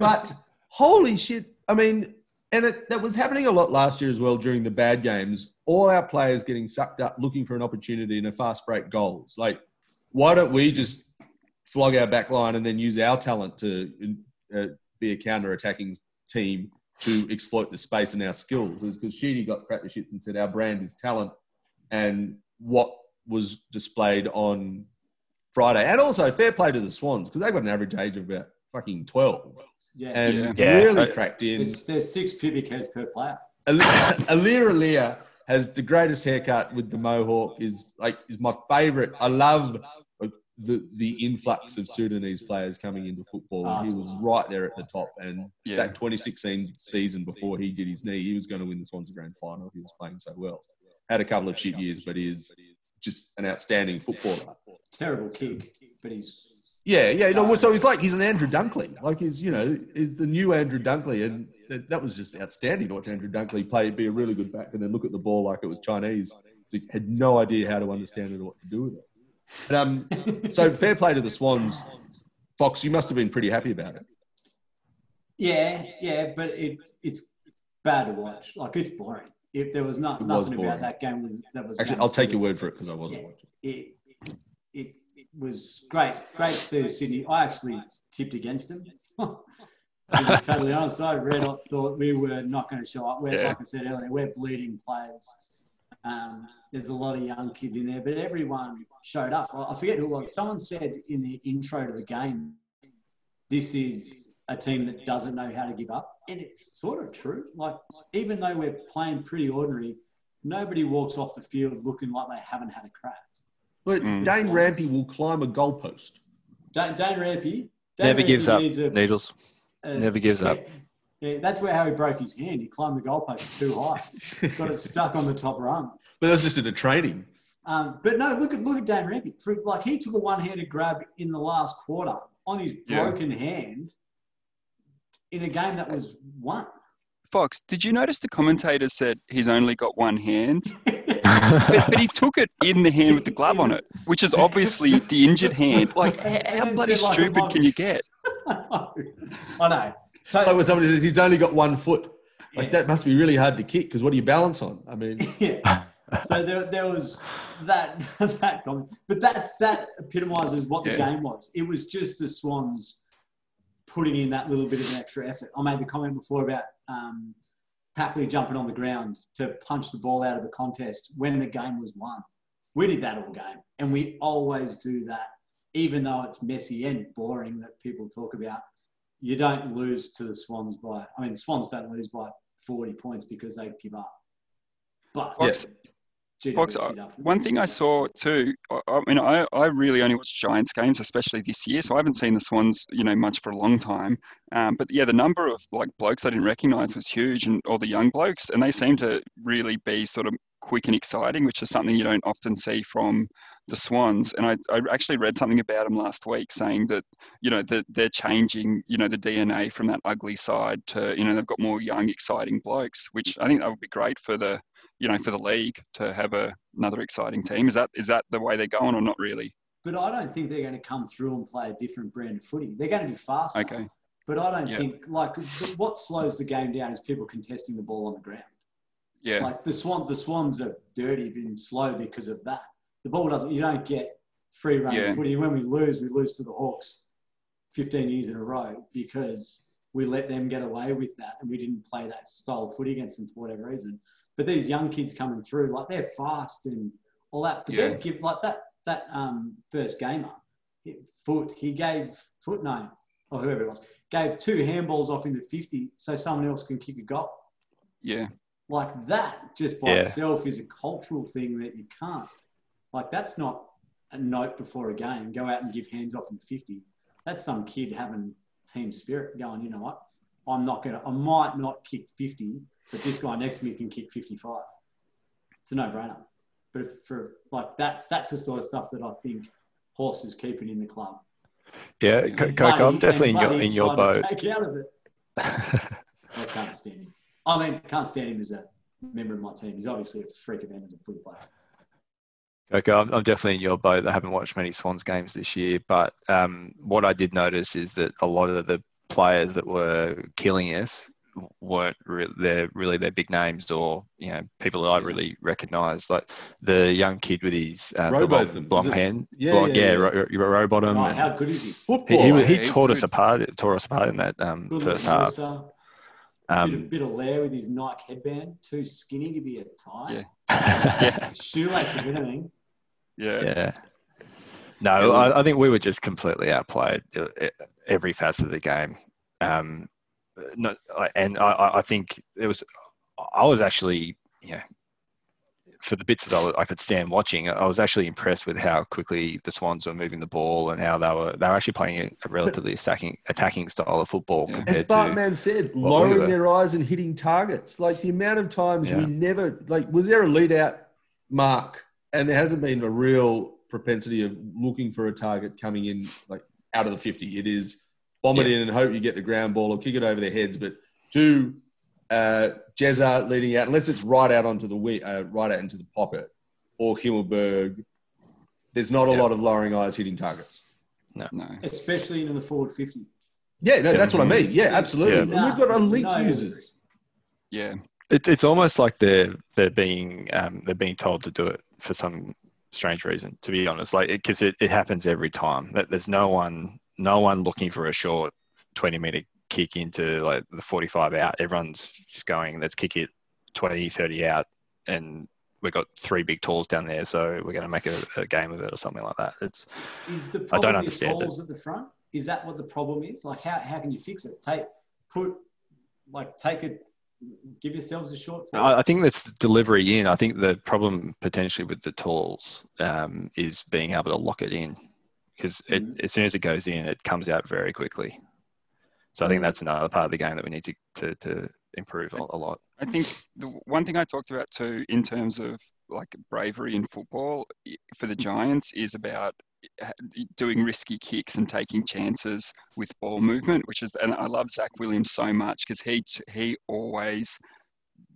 But holy shit! I mean, and it, that was happening a lot last year as well during the bad games. All our players getting sucked up looking for an opportunity in a fast break goals. Like, why don't we just flog our back line and then use our talent to uh, be a counter attacking team to exploit the space and our skills? Because Sheedy got cracked the shits and said our brand is talent, and what was displayed on Friday. And also, fair play to the Swans because they've got an average age of about fucking 12 Yeah. and Yeah. really Yeah. cracked in. There's, there's six pubic hairs per player. Aliir Aliir has the greatest haircut with the mohawk. Is like is my favorite. I love the the influx of Sudanese players coming into football. And he ah. was right there at the top. And Yeah. that 2016 season before he did his knee, he was going to win the Swans grand final. He was playing so well. Had a couple of shit years, but he is just an outstanding footballer. Terrible kick, but he's Yeah, yeah. So he's like he's an Andrew Dunkley. Like he's you know is the new Andrew Dunkley, and that, that was just outstanding to watch Andrew Dunkley play, be a really good back, and then look at the ball like it was Chinese. He had no idea how to understand it or what to do with it. But, um, so fair play to the Swans. Fox, you must have been pretty happy about it. yeah, yeah, but it it's bad to watch. Like it's boring. If there was not It was nothing boring. about that game was that was Actually, I'll take your word for it because I wasn't Yeah. watching. it, it, it was great, great to see Sydney. I actually tipped against them. to be totally honest, I read, I thought we were not going to show up. We're, Yeah. Like I said earlier, we're bleeding players. Um, there's a lot of young kids in there, but everyone showed up. I I forget who it was. Someone said in the intro to the game, this is a team that doesn't know how to give up. And it's sort of true. Like, even though we're playing pretty ordinary, nobody walks off the field looking like they haven't had a crack. But Mm. Dane Rampe will climb a goalpost. Dane, Dane Rampe. Dane Never gives up. needs a- Needles. A- Never gives up. Yeah, that's where how he broke his hand. He climbed the goalpost too high, got it stuck on the top rung. But that's just in a training. Um, but no, look at look at Dan Rampe. For, like he took a one-handed grab in the last quarter on his Yeah. broken hand in a game that was won. Fox, did you notice the commentator said he's only got one hand? But, but he took it in the hand with the glove on it, which is obviously the injured hand. Like, how, how bloody said, like, stupid can you get? I know. So, Like when somebody says he's only got one foot, like Yeah. that must be really hard to kick because what do you balance on? I mean, yeah. So there, there was that that comment, but that's that epitomizes what the game was. It was just the Swans putting in that little bit of an extra effort. I made the comment before about um, happily jumping on the ground to punch the ball out of the contest when the game was won. We did that all game, and we always do that, even though it's messy and boring that people talk about. You don't lose to the Swans by. I mean, the Swans don't lose by forty points because they give up. But Fox, GWS Fox, up. One thing I saw too, I, I mean, I, I really only watch Giants games, especially this year, so I haven't seen the Swans, you know, much for a long time. Um, but yeah, the number of like blokes I didn't recognise was huge, and all the young blokes, and they seem to really be sort of quick and exciting, which is something you don't often see from the Swans. And I, I actually read something about them last week, saying that you know that they're changing, you know, the DNA from that ugly side to you know they've got more young, exciting blokes, which I think that would be great for the you know, for the league to have a, another exciting team. Is that is that the way they're going, or not really? But I don't think they're going to come through and play a different brand of footy. They're going to be faster. Okay. But I don't Yeah. think like what slows the game down is people contesting the ball on the ground. Yeah. Like the swan, the Swans are dirty and slow because of that. The ball doesn't. You don't get free running Yeah. footy. When we lose, we lose to the Hawks, fifteen years in a row because we let them get away with that, and we didn't play that style of footy against them for whatever reason. But these young kids coming through, like they're fast and all that. But Yeah. they give like that that um, first gamer, foot. He gave foot no or whoever it was gave two handballs off in the fifty, so someone else can kick a goal Yeah. Like that just by Yeah. itself is a cultural thing that you can't like that's not a note before a game go out and give hands off in 50 that's some kid having team spirit going you know what i'm not gonna i might not kick 50 but this guy next to me can kick 55 it's a no-brainer but if for like that's that's the sort of stuff that i think horse is keeping in the club Yeah, Yeah. Co- Coco, I'm definitely in your in your boat. take out of it I can't stand him. I mean, can't stand him as a member of my team. He's obviously a freak event as a footy player. Okay, I'm, I'm definitely in your boat. I haven't watched many Swans games this year, but um, what I did notice is that a lot of the players that were killing us weren't re- they're really their big names or you know people that I really recognised. Like the young kid with his uh, the long, Rowbottom, long hand, Yeah, long- yeah, yeah, yeah. Ro- Ro- Rowbottom. Oh, how good is he? he, football. he, Yeah, he he's tore us apart. Tore us apart in that um, first little half. Rooster. bit, Um, of, bit of lair with his Nike headband. Too skinny to be a tie. Yeah. yeah. Shoelace, if anything. Yeah. yeah. No, I, I think we were just completely outplayed uh, every facet of the game. Um, no, and I, I think it was. I was actually, you know, for the bits that I, was, I, could stand watching, I was actually impressed with how quickly the Swans were moving the ball and how they were they were actually playing a, a relatively attacking attacking style of football. Yeah. As Bartman said, lowering we their eyes and hitting targets. Like the amount of times yeah. we never like was there a lead out mark, and there hasn't been a real propensity of looking for a target coming in like out of the fifty. It is bomb it in and hope you get the ground ball or kick it over their heads, but two uh, Jezza leading out, unless it's right out onto the uh, right out into the pocket, or Himmelberg. There's not a lot of lowering eyes hitting targets. No, no, especially into the forward fifty. Yeah, no, that's what I mean. Yeah, absolutely. Yeah. we've got elite no, users. Yeah, it, it's almost like they're they're being um, they're being told to do it for some strange reason. To be honest, like because it, it, it happens every time. That there's no one no one looking for a short twenty meter kick into like the 45 out. Everyone's just going, let's kick it 20, 30 out. And we've got three big tools down there. So we're going to make a, a game of it or something like that. It's, is the problem I don't understand tools it. at the front? Is that what the problem is? Like, how, how can you fix it? Take, put, like, take it, give yourselves a short. I, I think that's delivery in. I think the problem potentially with the tools um, is being able to lock it in because mm-hmm. as soon as it goes in, it comes out very quickly. So I think that's another part of the game that we need to, to, to improve a, a lot. I think the one thing I talked about too, in terms of like bravery in football for the Giants, is about doing risky kicks and taking chances with ball movement, which is, and I love Zac Williams so much because he he always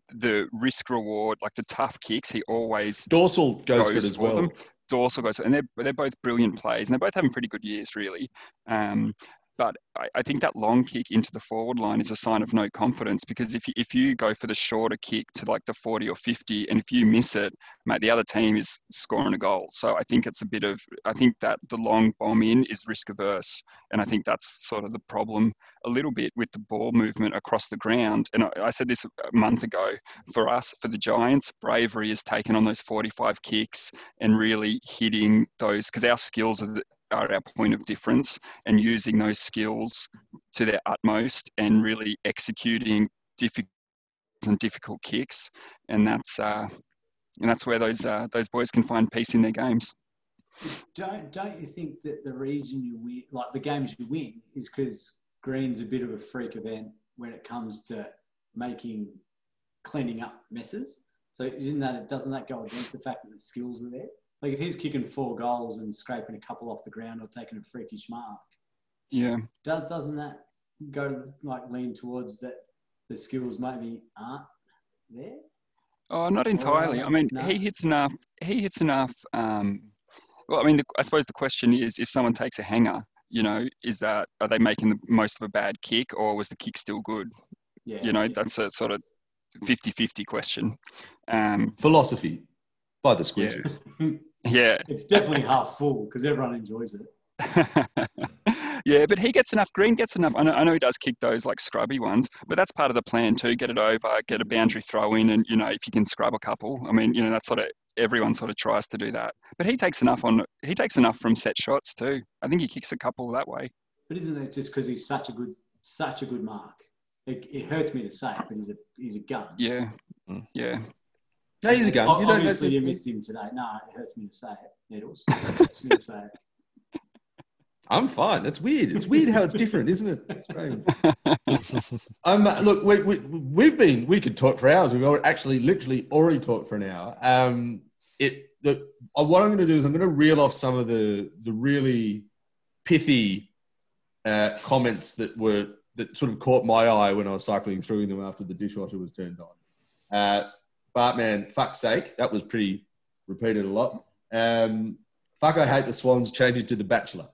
the risk reward, like the tough kicks, he always dorsal goes, goes for it as well. Them. Dorsal goes, and they're they're both brilliant plays, and they're both having pretty good years, really. Um, but I, I, think that long kick into the forward line is a sign of no confidence because if you, if you go for the shorter kick to like the 40 or 50, and if you miss it, mate, the other team is scoring a goal. So I think it's a bit of, I think that the long bomb in is risk averse. And I think that's sort of the problem a little bit with the ball movement across the ground. And I, I said this a month ago for us, for the Giants, bravery is taken on those 45 kicks and really hitting those because our skills are are our point of difference and using those skills to their utmost and really executing difficult and difficult kicks. And that's uh, and that's where those uh, those boys can find peace in their games. Don't don't you think that the reason you win like the games you win is because Greene's a bit of a freak event when it comes to making cleaning up messes? So isn't that doesn't that go against the fact that the skills are there like if he's kicking four goals and scraping a couple off the ground or taking a freakish mark, yeah, does doesn't that go to like lean towards that the skills maybe aren't there? Oh, not entirely. I mean, no. he hits enough. He hits enough. Um, well, I mean, the, I suppose the question is, if someone takes a hanger, you know, is that are they making the most of a bad kick, or was the kick still good? Yeah, you know, yeah. that's a sort of 50-50 question. Um, Philosophy by the squeeze. Yeah. Yeah. It's definitely half full because everyone enjoys it. yeah, but he gets enough. Greene gets enough. I know, I know, he does kick those like scrubby ones, but that's part of the plan too. Get it over, get a boundary throw in, and you know if you can scrub a couple. I mean, you know that's sort of everyone sort of tries to do that. But he takes enough on. He takes enough from set shots too. I think he kicks a couple that way. But isn't that just because he's such a good, such a good mark? It, it, hurts me to say it, but he's a he's a gun. Yeah, mm. yeah. No, he's a gun. You Obviously, you missed him today. No, it hurts me to say it. Needles. It hurts me to say it. I'm fine. That's weird. It's weird how it's different, isn't it? um, look, we, we, we've been, we could talk for hours. We've actually literally already talked for an hour. Um, it, the, uh, what I'm going to do is I'm going to reel off some of the, the really pithy uh, comments that were, that sort of caught my eye when I was cycling through them after the dishwasher was turned on. Uh, Bartman, fuck's sake, that was pretty repeated a lot. Um, fuck, I hate the Swans. Change it to the Bachelor.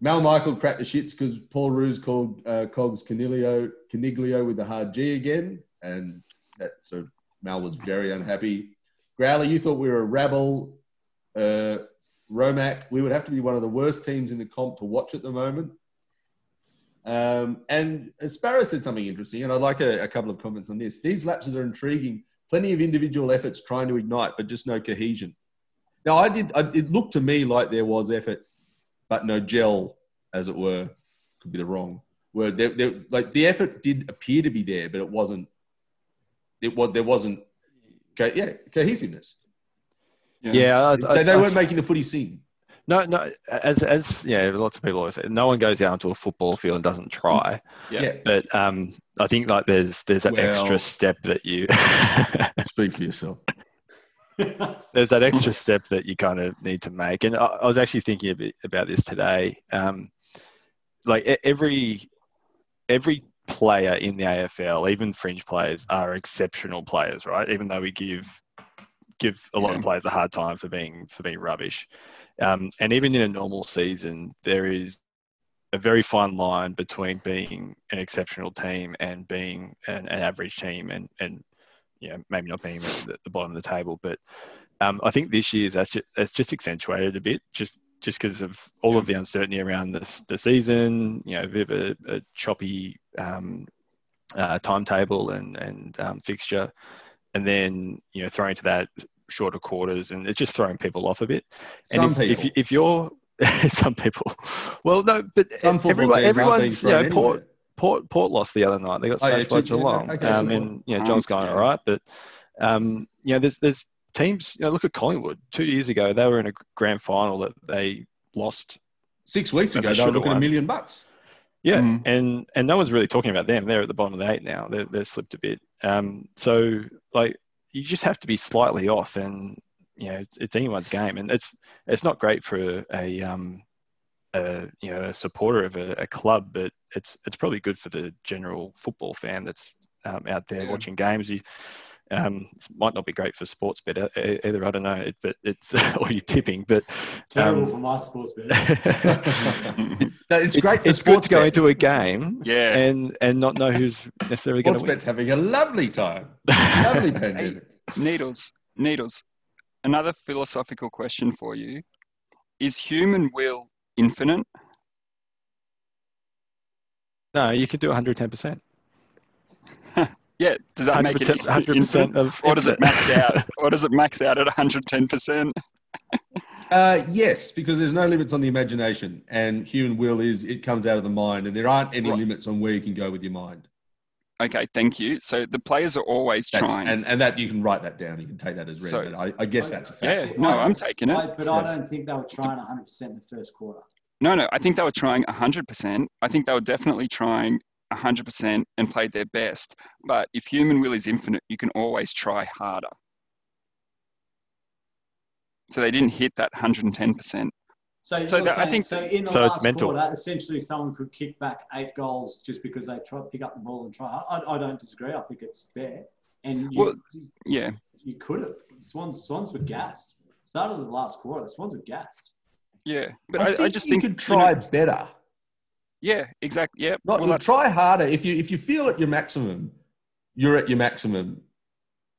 Mal Michael cracked the shits because Paul Roos called uh, Cogs Coniglio, Coniglio with the hard G again, and that so Mal was very unhappy. Growler, you thought we were a rabble. Uh, Romac, we would have to be one of the worst teams in the comp to watch at the moment. Um, and Sparrow said something interesting, and I'd like a, a, couple of comments on this. These lapses are intriguing. Plenty of individual efforts trying to ignite, but just no cohesion. Now, I did. I, it looked to me like there was effort, but no gel, as it were. Could be the wrong word. There, there, like the effort did appear to be there, but it wasn't. It was there wasn't. Okay, yeah, cohesiveness. Yeah, I, I, they, they I- weren't making the footy sing. No, no. As as yeah, lots of people always say, no one goes down to a football field and doesn't try. Yeah. Yeah. But um, I think like there's there's an Well- extra step that you Speak for yourself. there's that extra step that you kind of need to make. And I, I was actually thinking a bit about this today. Um, like every every player in the AFL, even fringe players, are exceptional players, right? Even though we give give a lot of players a hard time for being for being rubbish. Um, and even in a normal season, there is a very fine line between being an exceptional team and being an, an average team, and and you know maybe not being at the, the bottom of the table. But um, I think this year that's just, that's just accentuated a bit, just just because of all of the uncertainty around this the season. You know, a bit of a, a choppy um, uh, timetable and and um, fixture, and then you know throwing to that shorter quarters, and it's just throwing people off a bit. And Some if, people. if, if you're some people, well, no, but Some football everyone, teams aren't being everyone's you know, Port. Port Port lost the other night. They got Oh, yeah, by two- yeah, okay, um, and you know John's going all right, but um, you know there's there's teams. You know, look at Collingwood. Two years ago, they were in a grand final that they lost. Six weeks ago, they they were looking at a million bucks. Yeah, Mm. and and no one's really talking about them. They're at the bottom of the eight now. They're they're slipped a bit. Um, so like you just have to be slightly off, and you know it's, it's anyone's game, and it's it's not great for a um a you know a supporter of a, a club, but it's it's probably good for the general football fan that's um, out there Yeah. watching games. You um, it might not be great for sports bet e- either. I don't know, but it's or you're tipping, but Terrible Um, for my sports bet. No, it's great for it's good sports to go into a game Yeah. and and not know who's necessarily going Sports to win. bet's having a lovely time. Lovely pandemic. Needles, Needles. Another philosophical question for you: Is human will infinite? No, you could do 110 percent. Yeah. Does that make it hundred percent of Or does it max out? Or does it max out at 110 percent? Uh, yes, because there's no limits on the imagination, and human will is it comes out of the mind, and there aren't any Right. limits on where you can go with your mind. Okay, thank you. So the players are always That's- trying. and and that you can write that down. You can take that as read. So- but I, I guess that's a Yeah, no, I'm taking it. I- but I don't think they were trying 100% in the first quarter. No, no, I think they were trying 100%. I think they were definitely trying 100% and played their best. But if human will is infinite, you can always try harder. So they didn't hit that 110%. So, So you're that- I think- so in the So it's last mental. quarter, essentially someone could kick back eight goals just because they try pick up the ball and try. I, I don't disagree. I think it's fair. And you, Well, Yeah, you could have. Swans, Swans were gassed. Start of the last quarter, the Swans were gassed. yeah. But I, I, just you think could you know, try better. Yeah, exactly. Yeah. Not well, try harder. If you if you feel at your maximum, you're at your maximum.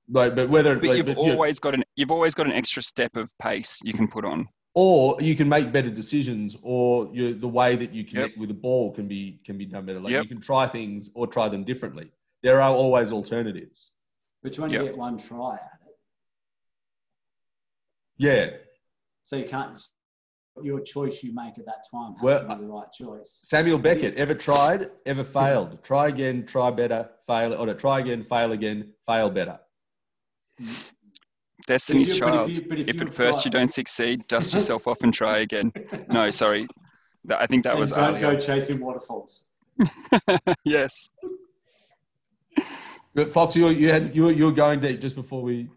Like, but whether but like, you've but always got an you've always got an extra step of pace you can put on. or you can make better decisions, or you the way that you connect with the ball can be can be done better. Like Yep. you can try things or try them differently. There are always alternatives. But you only Yep. get one try at it. Yeah. So you can't just, your choice you make at that time has Well, to be the right choice. Samuel Beckett, ever tried, ever failed. Try again, try better, fail, or try again, fail again, fail better. Mm-hmm. Destiny's you- but if child. you- if if at first got- you don't succeed, dust yourself off and try again. No, sorry. I think that and was don't earlier. go chasing waterfalls. yes. But Fox, you you had you were, you were going deep just before we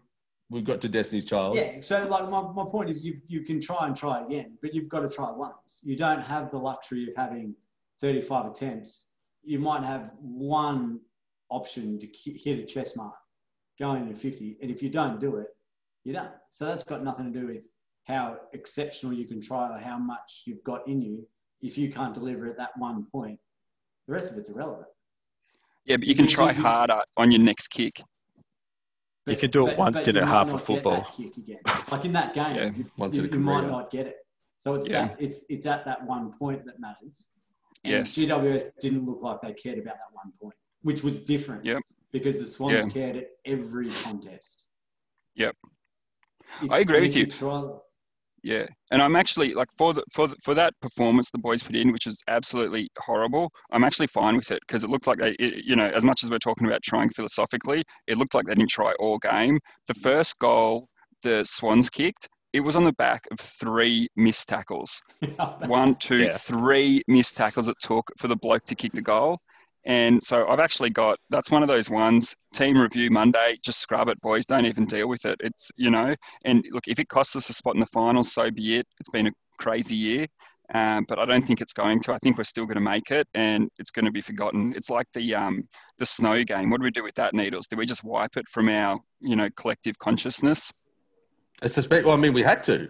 we got to Destiny's Child. Yeah, so like my, my point is you you can try and try again, but you've got to try once. You don't have the luxury of having 35 attempts. You might have one option to hit a chess mark going to 50, and if you don't do it, you're done. So that's got nothing to do with how exceptional you can try or how much you've got in you. If you can't deliver at that one point, the rest of it's irrelevant. Yeah, but you can try harder on your next kick. You can do it once in a half not of football. that kick again. Like in that game, Yeah, you, once you, in a you might career. not get it. So it's Yeah. that it's it's at that one point that matters. And Yes. GWS didn't look like they cared about that one point, which was different. Yep. Because the Swans Yeah. cared at every contest. Yep. If- I agree with you. Try, Yeah, and I'm actually like for the for the, for that performance the boys put in, which is absolutely horrible. I'm actually fine with it because it looked like they, it, you know, as much as we're talking about trying philosophically, it looked like they didn't try all game. The first goal the Swans kicked, it was on the back of three missed tackles. One, two, Yeah. three missed tackles it took for the bloke to kick the goal. And so I've actually got that's one of those ones. Team review Monday, just scrub it, boys. Don't even deal with it. It's you know, and look, if it costs us a spot in the finals, so be it. It's been a crazy year, um, but I don't think it's going to. I think we're still going to make it, and it's going to be forgotten. It's like the um, the snow game. What do we do with that, Needles? Do we just wipe it from our you know collective consciousness? I suspect. Well, I mean, we had to.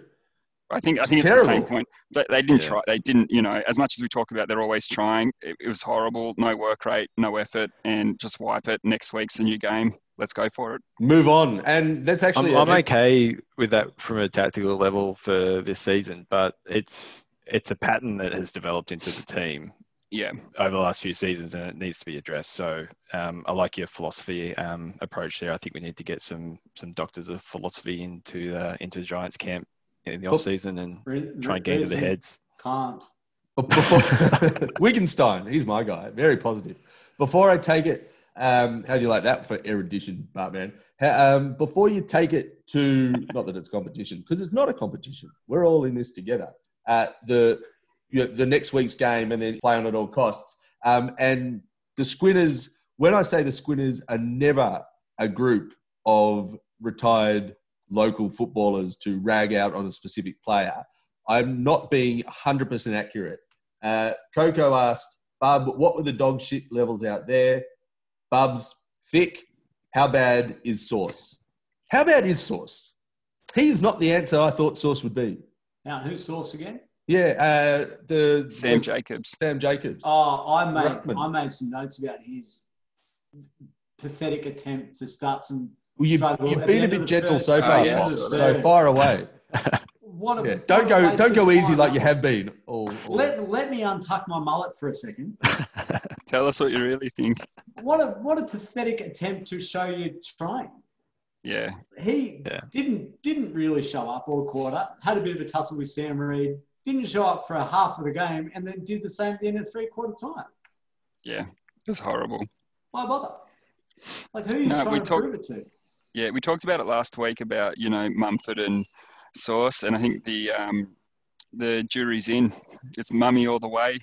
I think I It's think it's the same point. They, they didn't Yeah. try. They didn't. You know, as much as we talk about, they're always trying. It, it was horrible. No work rate, no effort, and just wipe it. Next week's a new game. Let's go for it. Move on, and that's actually. I'm, I'm okay with that from a tactical level for this season, but it's it's a pattern that has developed into the team Yeah, over the last few seasons, and it needs to be addressed. So um, I like your philosophy um, approach there. I think we need to get some some doctors of philosophy into uh, into the Giants camp in the Well, off season and Re- try and get into reason their heads. Can't. Before Wittgenstein, he's my guy. Very positive. Before I take it, um, how do you like that for erudition, Batman? Ha- Um, before you take it to not that it's competition because it's not a competition. We're all in this together. Uh, the you know, the next week's game and then play on at all costs. Um, and the Squinters, when I say the Squinters, are never a group of retired local footballers to rag out on a specific player. I'm not being 100% accurate. Uh, Coco asked, Bub, what were the dog shit levels out there? Bub's thick. How bad is Sauce? How bad is Sauce? He is not the answer I thought Sauce would be. Now, who's Sauce again? Yeah, uh, the Sam the- Jacobs. Sam Jacobs. Oh, I made Ruckman. I made some notes about his pathetic attempt to start some. Well, you've, struggle you've been a bit gentle first- so Oh, far, yeah, Fox, so so far away. What a Yeah, don't go, don't go easy like you have been. All, all- Let, let me untuck my mullet for a second. Tell us what you really think. What a what a pathetic attempt to show you're trying. Yeah, He Yeah. didn't didn't really show up all quarter. Had a bit of a tussle with Sam Reid. Didn't show up for a half of the game, and then did the same at the end of three quarter time. yeah, it was horrible. Why bother? Like who are you No, trying we to talk- prove it to? Yeah, we talked about it last week about you know Mumford and Sauce, and I think the um, the jury's in. It's mummy all the way.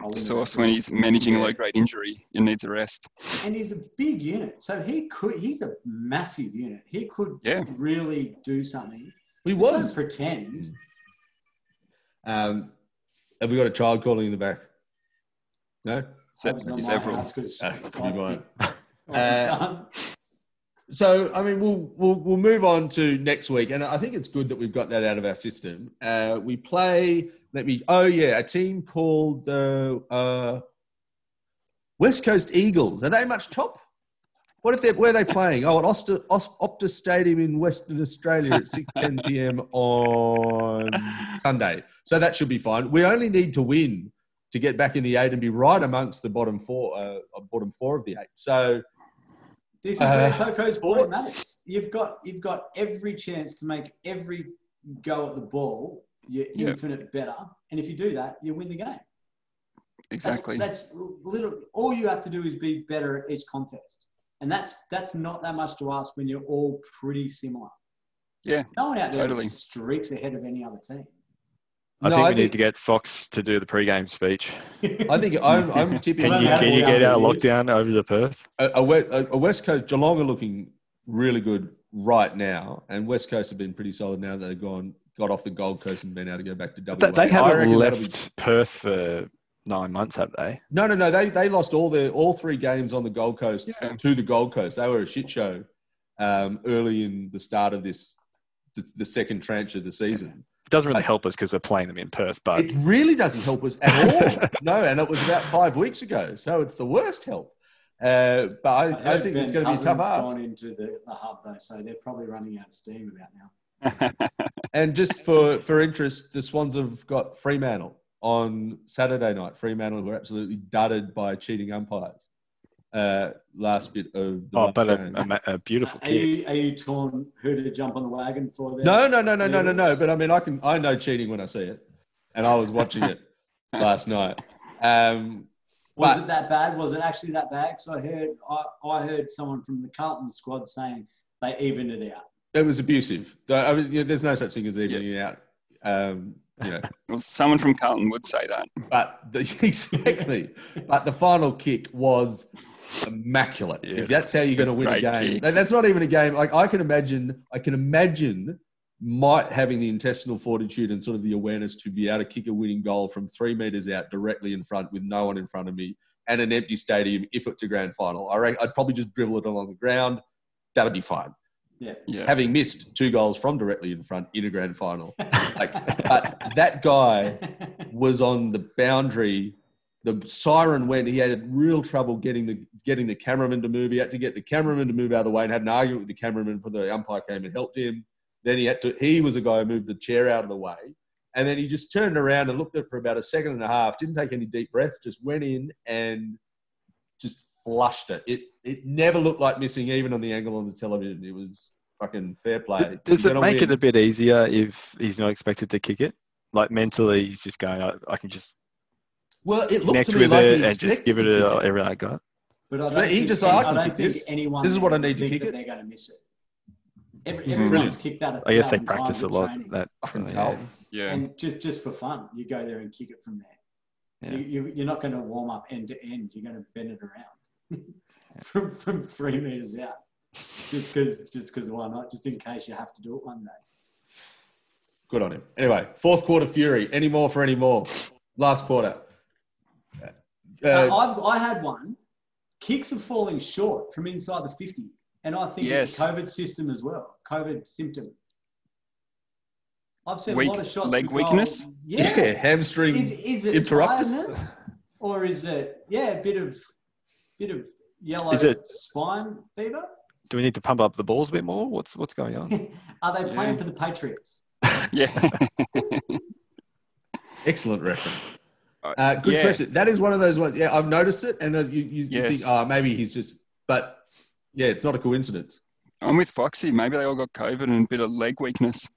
I'll leave it Sauce when he's managing a low grade injury and needs a rest. and he's a big unit, so he could. He's a massive unit. He could Yeah. really do something. we Don't was. pretend. Um, have we got a child calling in the back? No? Se- That was not my several. house 'cause Uh, So, I mean, we'll, we'll, we'll move on to next week. And I think it's good that we've got that out of our system. Uh, we play, let me, oh, yeah, a team called uh, uh, West Coast Eagles. Are they much top? What if they're, where are they playing? Oh, at Oster, Optus Stadium in Western Australia at 6 10 p.m. on Sunday. So that should be fine. We only need to win to get back in the eight and be right amongst the bottom four, uh, bottom four of the eight. So, This is Uh, where Coco's point matters. You've got you've got every chance to make every go at the ball you're Yeah. infinite better, and if you do that, you win the game. That's- Exactly. That's, literally all you have to do is be better at each contest, and that's that's not that much to ask when you're all pretty similar. Yeah, No one out there totally. streaks ahead of any other team. I No, think I we think- need to get Fox to do the pre-game speech. I think I'm, I'm tipping. Can Well, you, can you get our was gonna lockdown over to Perth? a, a, a a West Coast Geelong are looking really good right now, and West Coast have been pretty solid now that they've gone got off the Gold Coast and been able to go back to double. They, they haven't reckon that'll left be- Perth for nine months, have they? no, no, no. They they lost all their all three games on the Gold Coast Yeah. to the Gold Coast. They were a shit show um, early in the start of this the, the second tranche of the season. It doesn't really help us because we're playing them in Perth, but It really doesn't help us at all. no, and it was about five weeks ago, so it's the worst help. Uh, but I, I, heard think it's going to be tough Cousins ask. gone into the, the hub though, so they're probably running out of steam about now. And just for, for interest, the Swans have got Fremantle on Saturday night. Fremantle were absolutely dudded by cheating umpires. Uh, last bit of the Oh, but a, game. a, a beautiful Are you, are you torn who to jump on the wagon for? There? No, no, no, no, no, no, no. But I mean, I can I know cheating when I see it, and I was watching it last night. Um, Was but- it that bad? Was it actually that bad? Because I heard I, I heard someone from the Carlton squad saying they evened it out. it was abusive. I mean, yeah, there's no such thing as evening out. Um, you know, Well, someone from Carlton would say that. but the, exactly. but the final kick was immaculate. Yeah. If that's how you're going to win a game, kick. that's not even a game. Like I can imagine, I can imagine might having the intestinal fortitude and sort of the awareness to be able to kick a winning goal from three meters out directly in front with no one in front of me and an empty stadium if it's a grand final. I reckon I'd probably just dribble it along the ground. That'd be fine. Yeah. Yeah. Having missed two goals from directly in front in a grand final, like, but that guy was on the boundary. The siren went. He had real trouble getting the getting the cameraman to move. He had to get the cameraman to move out of the way and had an argument with the cameraman. But the umpire came and helped him. Then he had to. He was the guy who moved the chair out of the way, and then he just turned around and looked at it for about a second and a half. Didn't take any deep breaths. Just went in and just flushed it. It it never looked like missing, even on the angle on the television. It was fucking fair play. Does it make it a bit easier if he's not expected to kick it? Like mentally, he's just going, I, I can just Well, it looked connect to me with like it he and just expected give it to kick a, everything I got. But I don't But he just any, I, I can don't kick think this. anyone. This is what I need to kick that it. They're going to miss it. Every, Mhm. everyone's Brilliant. kicked that. A I guess they practice a lot. training. That Fucking yeah. Yeah. And just just for fun, you go there and kick it from there. Yeah. You, you, you're not going to warm up end to end. You're going to bend it around from from three meters out, just because just because why not? Just in case you have to do it one day. Good on him. Anyway, fourth quarter fury. Any more for any more? Last quarter. Uh, I've, I had one. Kicks are falling short from inside the 50. And I think it's a COVID system as well. COVID symptom. I've seen Weak- a lot of shots. leg weakness? yeah. Yeah. hamstring. Is, is it interruptus? tiredness? Or is it, yeah, a bit of, bit of yellow Is it- spine fever? Do we need to pump up the balls a bit more? What's what's going on? Are they playing Yeah. for the Patriots? Yeah. Excellent reference. Uh, Uh, good yeah. question. That is one of those ones. Yeah, I've noticed it, and uh, you, you, you think, oh, maybe he's just. But yeah, it's not a coincidence. I'm with Foxy. Maybe they all got COVID and a bit of leg weakness.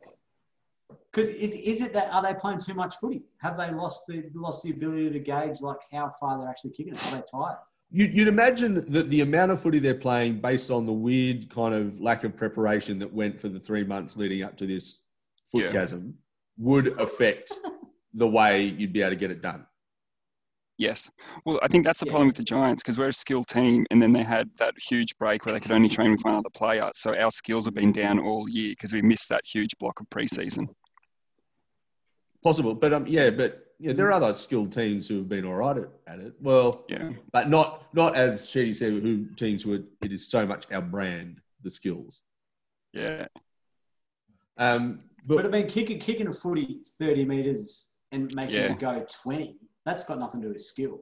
Because it, is it that are they playing too much footy? Have they lost the lost the ability to gauge like how far they're actually kicking it? Are they tired? You, you'd imagine that the amount of footy they're playing, based on the weird kind of lack of preparation that went for the three months leading up to this Yeah. footgasm, would affect the way you'd be able to get it done. Yes. Well, I think that's the Yeah. problem with the Giants because we're a skilled team, and then they had that huge break where they could only train with one other player. So our skills have been down all year because we missed that huge block of preseason. Possible, but um, yeah, but yeah, there are other skilled teams who have been all right at, at it. Well, Yeah. but not not as Sheedy said, who teams who it is so much our brand, the skills. Yeah. Um, But but I mean, kicking kicking a footy thirty meters and making Yeah. it go twenty, that's got nothing to do with skill.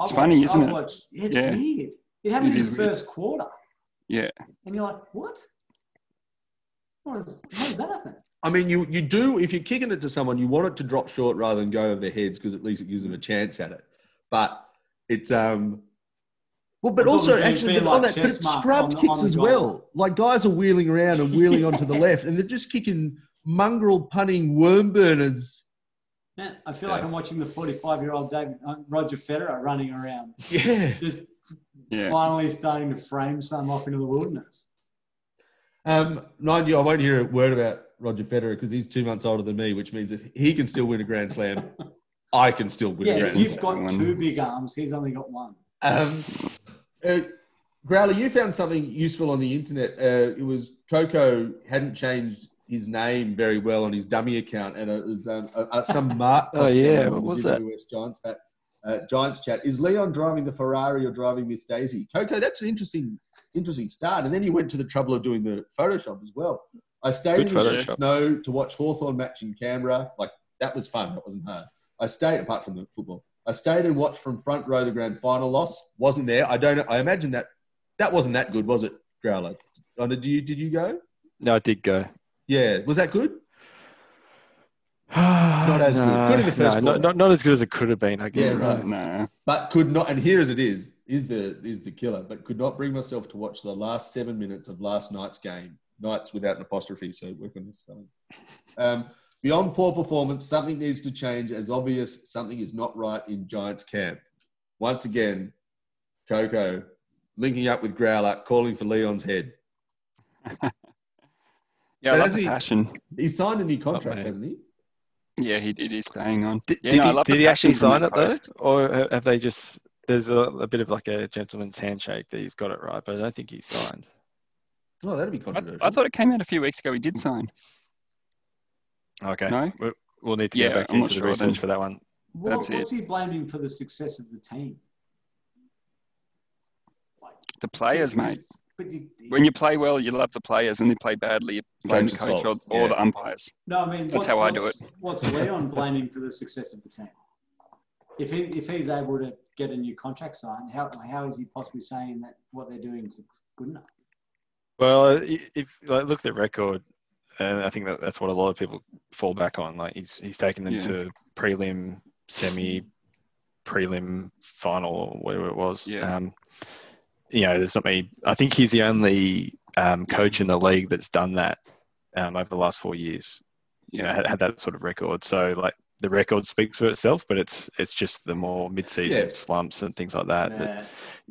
It's I've funny, watched- isn't I've it? watched- yeah, it's Yeah. weird. It happened It in is the weird. first quarter, Yeah. and you're like, what? What is, how does that happen? I mean, you you do if you're kicking it to someone, you want it to drop short rather than go over their heads because at least it gives them a chance at it. But it's um. Well, but I also it actually being but on that, but chest it's scrubbed on kicks on as goal. well. Like guys are wheeling around and wheeling onto the left, and they're just kicking mongrel punning worm burners. Yeah, I feel like I'm watching the 45 year old David uh, Roger Federer running around, Yeah. just Yeah. finally starting to frame some off into the wilderness. Um, mind you, I won't hear a word about Roger Federer because he's two months older than me, which means if he can still win a Grand Slam, I can still win a Yeah, Grand you've Slam. got One. two big arms. He's only got one. Um, uh, Growler, you found something useful on the internet. Uh, it was Coco hadn't changed his name very well on his dummy account, and it was um, uh, some Mark. Oh, yeah, what was that? Giants chat. Uh, Giants chat. Is Leon driving the Ferrari or driving Miss Daisy? Coco, that's an interesting, interesting start. And then you went to the trouble of doing the Photoshop as well. I stayed Good in the snow to watch Hawthorn match in Canberra. Like that was fun. That wasn't hard. I stayed apart from the football. I stayed and watched from front row the grand final loss. Wasn't there. I don't. know. I imagine that that wasn't that good, was it, Growler? Did you did you go? No, I did go. Yeah. Was that good? Not as good. Good in the first no, not, not, not as good as it could have been, I guess. Yeah, right. Nah. but could not. And here as it is, is the is the killer. But could not bring myself to watch the last seven minutes of last night's game. Nights without an apostrophe, so work on your spelling. Um, beyond poor performance, something needs to change. As obvious, something is not right in Giants camp. Once again, Coco linking up with Growler, calling for Leon's head. Yeah, But I love the he- passion. He's signed a new contract, mate. hasn't he? Yeah, he, it is staying on. Did, yeah, did no, I he, love did he actually sign that it though, or have they just? There's a, a bit of like a gentleman's handshake that he's got it right, but I don't think he's signed. Oh, that'd be I, controversial. I thought it came out a few weeks ago. He did sign. Okay, No? we, we'll need to Yeah, go back I'm into the sure research then. for that one. What, That's what's he blaming for the success of the team? The players, mate. But you, When you play well, you love the players, and they play badly, you blame the Coach's coach or, fault, or yeah. the umpires. no, I mean That's how I do it. What's Leon blaming for the success of the team? If he if he's able to get a new contract signed, how how is he possibly saying that what they're doing is good enough? Well, if like, look at the record, and I think that that's what a lot of people fall back on. Like he's he's taken them Yeah. to prelim, semi, prelim, final, or whatever it was. Yeah. Um, you know, there's not many. I think he's the only um, coach in the league that's done that um, over the last four years. You know, had, had that sort of record. So like the record speaks for itself, but it's it's just the more mid-season Yeah. slumps and things like that. that Uh,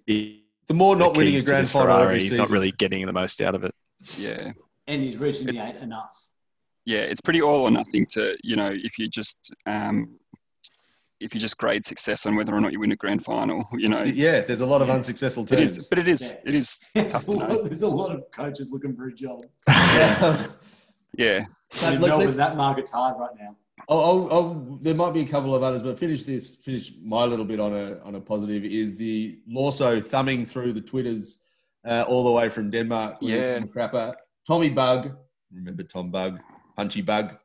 he- the more the not winning a grand this final Ferrari, every he's not really getting the most out of it. yeah, and he's reaching It's- the eight enough. yeah. It's pretty all or nothing to you know if you just um, if you just grade success on whether or not you win a grand final. You know, Yeah, there's a lot of unsuccessful teams. is, but it is Yeah. it is There's tough a, to know. lot, there's a lot of coaches looking for a job. Yeah. Yeah, But In let- Melbourne, that market's hard right now. I'll, I'll, I'll, there might be a couple of others, but finish this. Finish my little bit on a on a positive is the Lawso thumbing through the twitters uh, all the way from Denmark. with Yeah. the crapper Tommy Bugg. Remember Tom Bugg, Punchy Bug.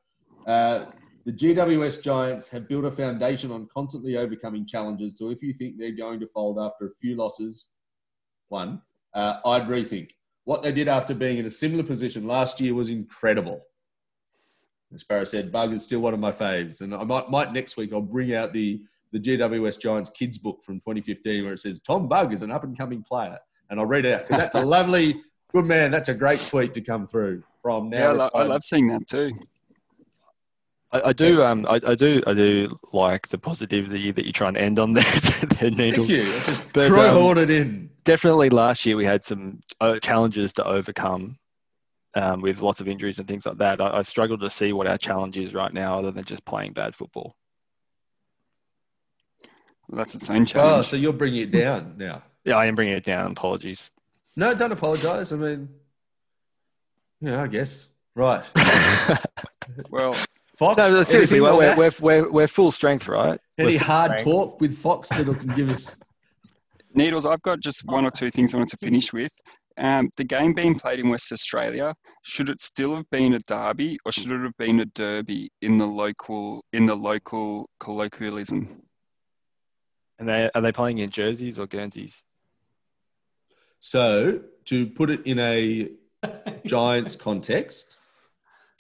Uh, the GWS Giants have built a foundation on constantly overcoming challenges. So if you think they're going to fold after a few losses, one, uh, I'd rethink. What they did after being in a similar position last year was incredible. As Sparrow said, Bugg is still one of my faves. And I might, might next week I'll bring out the, the GWS Giants kids book from 2015 where it says Tom Bugg is an up and coming player. And I'll read it out because that's a lovely, good man. That's a great tweet to come through from now. yeah. I, lo- I love seeing that too. I, I do, um, I, I do, I do like the positivity that you try and end on there, there Needles. Thank you. Just But, Troy um, Horn it in. Definitely, last year we had some uh, challenges to overcome um, with lots of injuries and things like that. I, I struggle to see what our challenge is right now, other than just playing bad football. Well, that's its own challenge. Oh, so you're bringing it down now. Yeah, I am bringing it down. Apologies. No, don't apologise. I mean, yeah, I guess. Right. well, Fox, no, but seriously, anything on we're, that? we're, we're, we're full strength, right? any hard strength. talk with Fox that can give us? Needles, I've got just one or two things I want to finish with. Um, the game being played in West Australia, should it still have been a derby or should it have been a derby in the local in the local colloquialism? And they, are they playing in jerseys or Guernseys? So, to put it in a Giants context,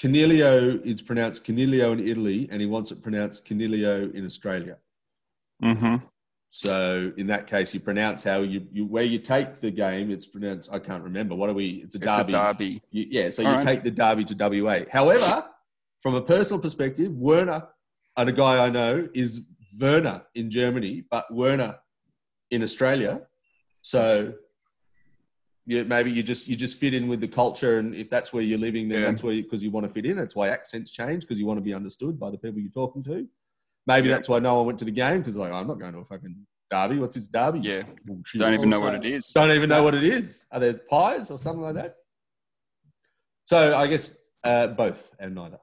Coniglio is pronounced Coniglio in Italy, and he wants it pronounced Coniglio in Australia. Mm-hmm. So, in that case, you pronounce how you, you where you take the game. It's pronounced. I can't remember. What are we? It's a It's a derby. derby. You- yeah, so All you right. take the derby to WA. However, from a personal perspective, Werner, and a guy I know, is Werner in Germany, but Werner in Australia. So yeah, maybe you just you just fit in with the culture, and if that's where you're living, then Yeah. that's where because you, want to fit in. That's why accents change because you want to be understood by the people you're talking to. Maybe Yeah. that's why no one went to the game because like I'm not going to a fucking derby. What's this derby? Yeah. Bullshit. Don't even know what it is. Don't even know what it is. Are there pies or something like that? So I guess uh, both and neither.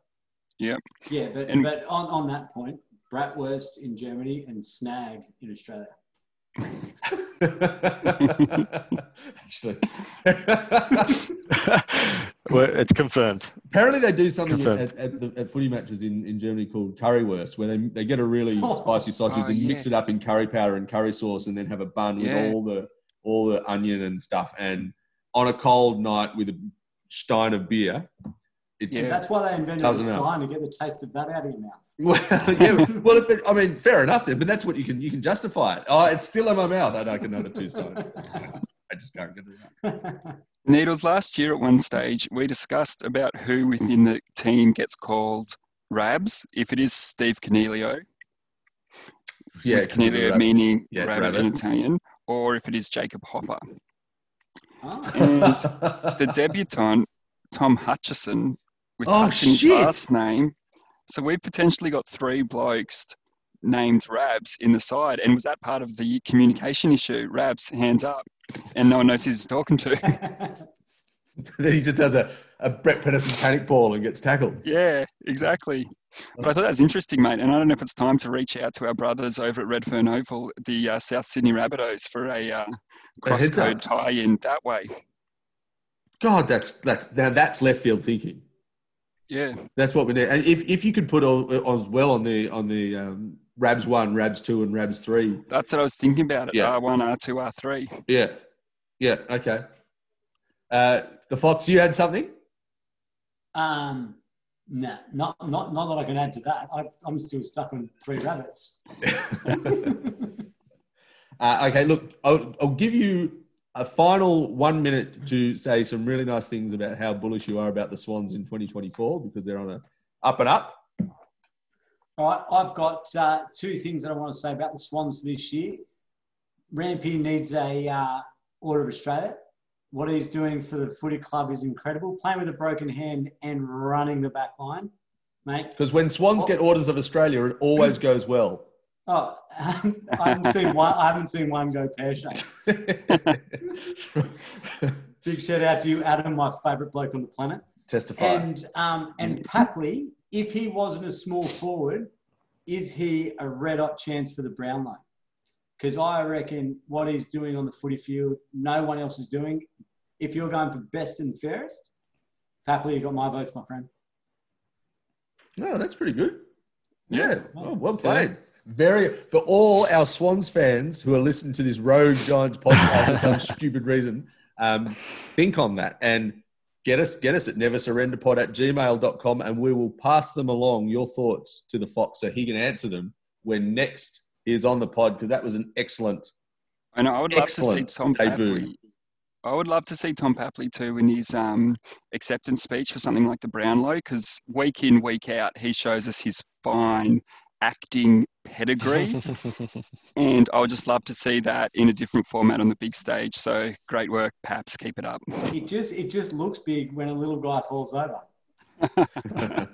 Yeah. Yeah, but, And- but on, on that point, Bratwurst in Germany and Snag in Australia. Actually, well, it's confirmed. apparently they do something at, Confirmed. at, the, at footy matches in, in Germany called currywurst, where they, they get a really Oh. spicy sausage Oh, and yeah. mix it up in curry powder and curry sauce, and then have a bun Yeah. with all the all the onion and stuff. And on a cold night with a stein of beer, It Yeah. That's why they invented the Doesn't to get the taste of that out of your mouth. Well, yeah, well, but, I mean, fair enough then, but that's what you can you can justify it. Oh, it's still in my mouth. I don't can have a two stone. I just can't get it. Needles, last year at one stage, we discussed about who within the team gets called Rabs. If it is Steve Coniglio, Yeah, with 'cause of the Coniglio rabbit. meaning Yeah, rabbit, in. Italian, or if it is Jacob Hopper. Oh. And the debutant, Tom Hutchesson, with Oh, Hutch in his shit. last name. So we've potentially got three blokes named Rabs in the side. And was that part of the communication issue? Rabs, hands up. And no one knows who he's talking to. then he just does a, a Brett Pedersen panic ball and gets tackled. yeah, exactly. But I thought that was interesting, mate. And I don't know if it's time to reach out to our brothers over at Redfern Oval, the uh, South Sydney Rabbitohs, for a uh, cross code tie in that way. God, that's that's now that's left field thinking. Yeah. That's what we need. And if, if you could put all, as well on the on the um, Rabs one, Rabs two, and Rabs three. That's what I was thinking about it. Yeah. R1, R2, R3. Yeah, yeah, okay. Uh, the Fox, you had something? Um, no, not, not, not that I can add to that. I, I'm still stuck on three rabbits. Uh, okay, look, I'll, I'll give you a final one minute to say some really nice things about how bullish you are about the Swans in 2024 because they're on a up and up. All right, I've got uh, two things that I want to say about the Swans this year. Rampy needs a uh, Order of Australia. What he's doing for the footy club is incredible. Playing with a broken hand and running the back line, mate. Because when Swans get orders of Australia, it always goes well. Oh, I haven't seen one. I haven't seen one go pear shaped. Big shout out to you, Adam, my favourite bloke on the planet. Testify. And um, and Papley, if he wasn't a small forward, is he a red hot chance for the Brownlow? Because I reckon what he's doing on the footy field, no one else is doing. If you're going for best and fairest, Papley, you got my votes, my friend. No, that's pretty good. Yeah, Yeah. Oh, well played. Very for all our Swans fans who are listening to this Rogue Giants podcast for some stupid reason, um, think on that and get us get us at neversurrenderpod at gmail.com and we will pass them along your thoughts to the Fox so he can answer them when next he is on the pod because that was an excellent I know. I would love to see Tom debut. Papley. I would love to see Tom Papley too in his um, acceptance speech for something like the Brownlow, because week in, week out, he shows us his fine acting pedigree, and I would just love to see that in a different format on the big stage. So great work, Paps. Keep it up. It just it just looks big when a little guy falls over.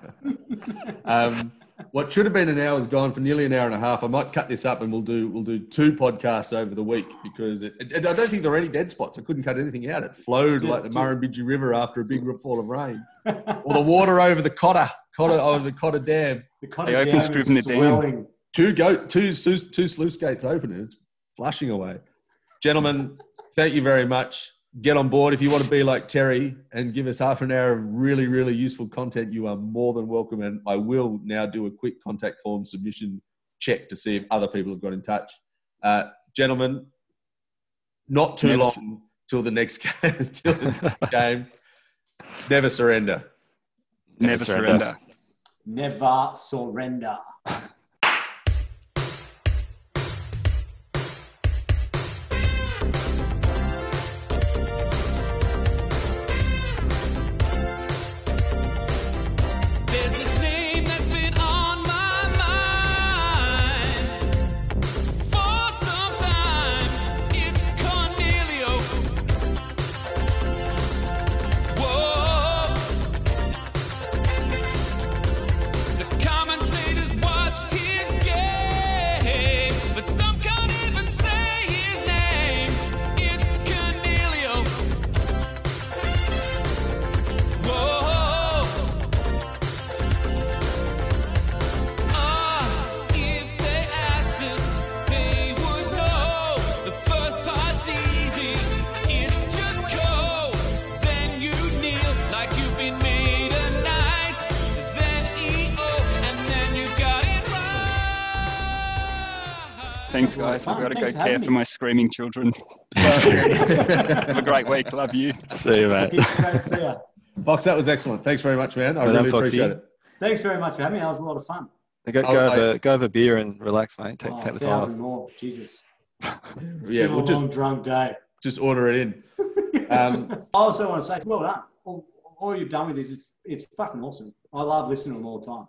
um, what should have been an hour is gone for nearly an hour and a half. I might cut this up and we'll do we'll do two podcasts over the week because it, it- I don't think there are any dead spots. I couldn't cut anything out. It flowed Just- like the just- Murrumbidgee River after a big fall of rain, or the water over the Cotter Cotter over the Cotter Dam. The Cotter open Dam stripping is it down. swelling. Two go two two, two sluice gates open and it's flushing away. Gentlemen, thank you very much. Get on board if you want to be like Terry and give us half an hour of really, really useful content. You are more than welcome. And I will now do a quick contact form submission check to see if other people have got in touch. Uh, gentlemen, not too Never long till the next game. till the next game. Never surrender. Never, surrender. Never surrender. Thanks, guys. I've got to go care having for me. my screaming children. Have a great week. Love you. See you, mate. Great see ya. Fox, that was excellent. Thanks very much, man. I Well done, really Foxy. appreciate it. Thanks very much for having me. That was a lot of fun. Go, Oh, go, I- over, go over beer and relax, mate. Take, Oh, take a the time. off. thousand more. Jesus. Yeah, we'll just long drunk day. just order it in. Um, I also want to say, well done. All, all you've done with this is it's fucking awesome. I love listening to them all the time.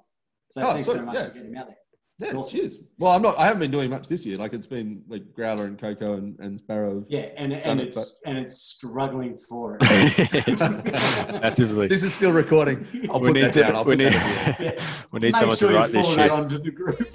So Oh, thanks sweet, very much yeah. for getting me out there. Yeah, Awesome. cheers. Well, I'm not. I haven't been doing much this year. Like it's been like Growler and Coco and, and Sparrow. Yeah, and, and it, it's and it's struggling for it. Massively. This is still recording. I'll we put need that down. to. I'll We put need. that at the end. Yeah. we need someone sure to you write this shit. onto the group.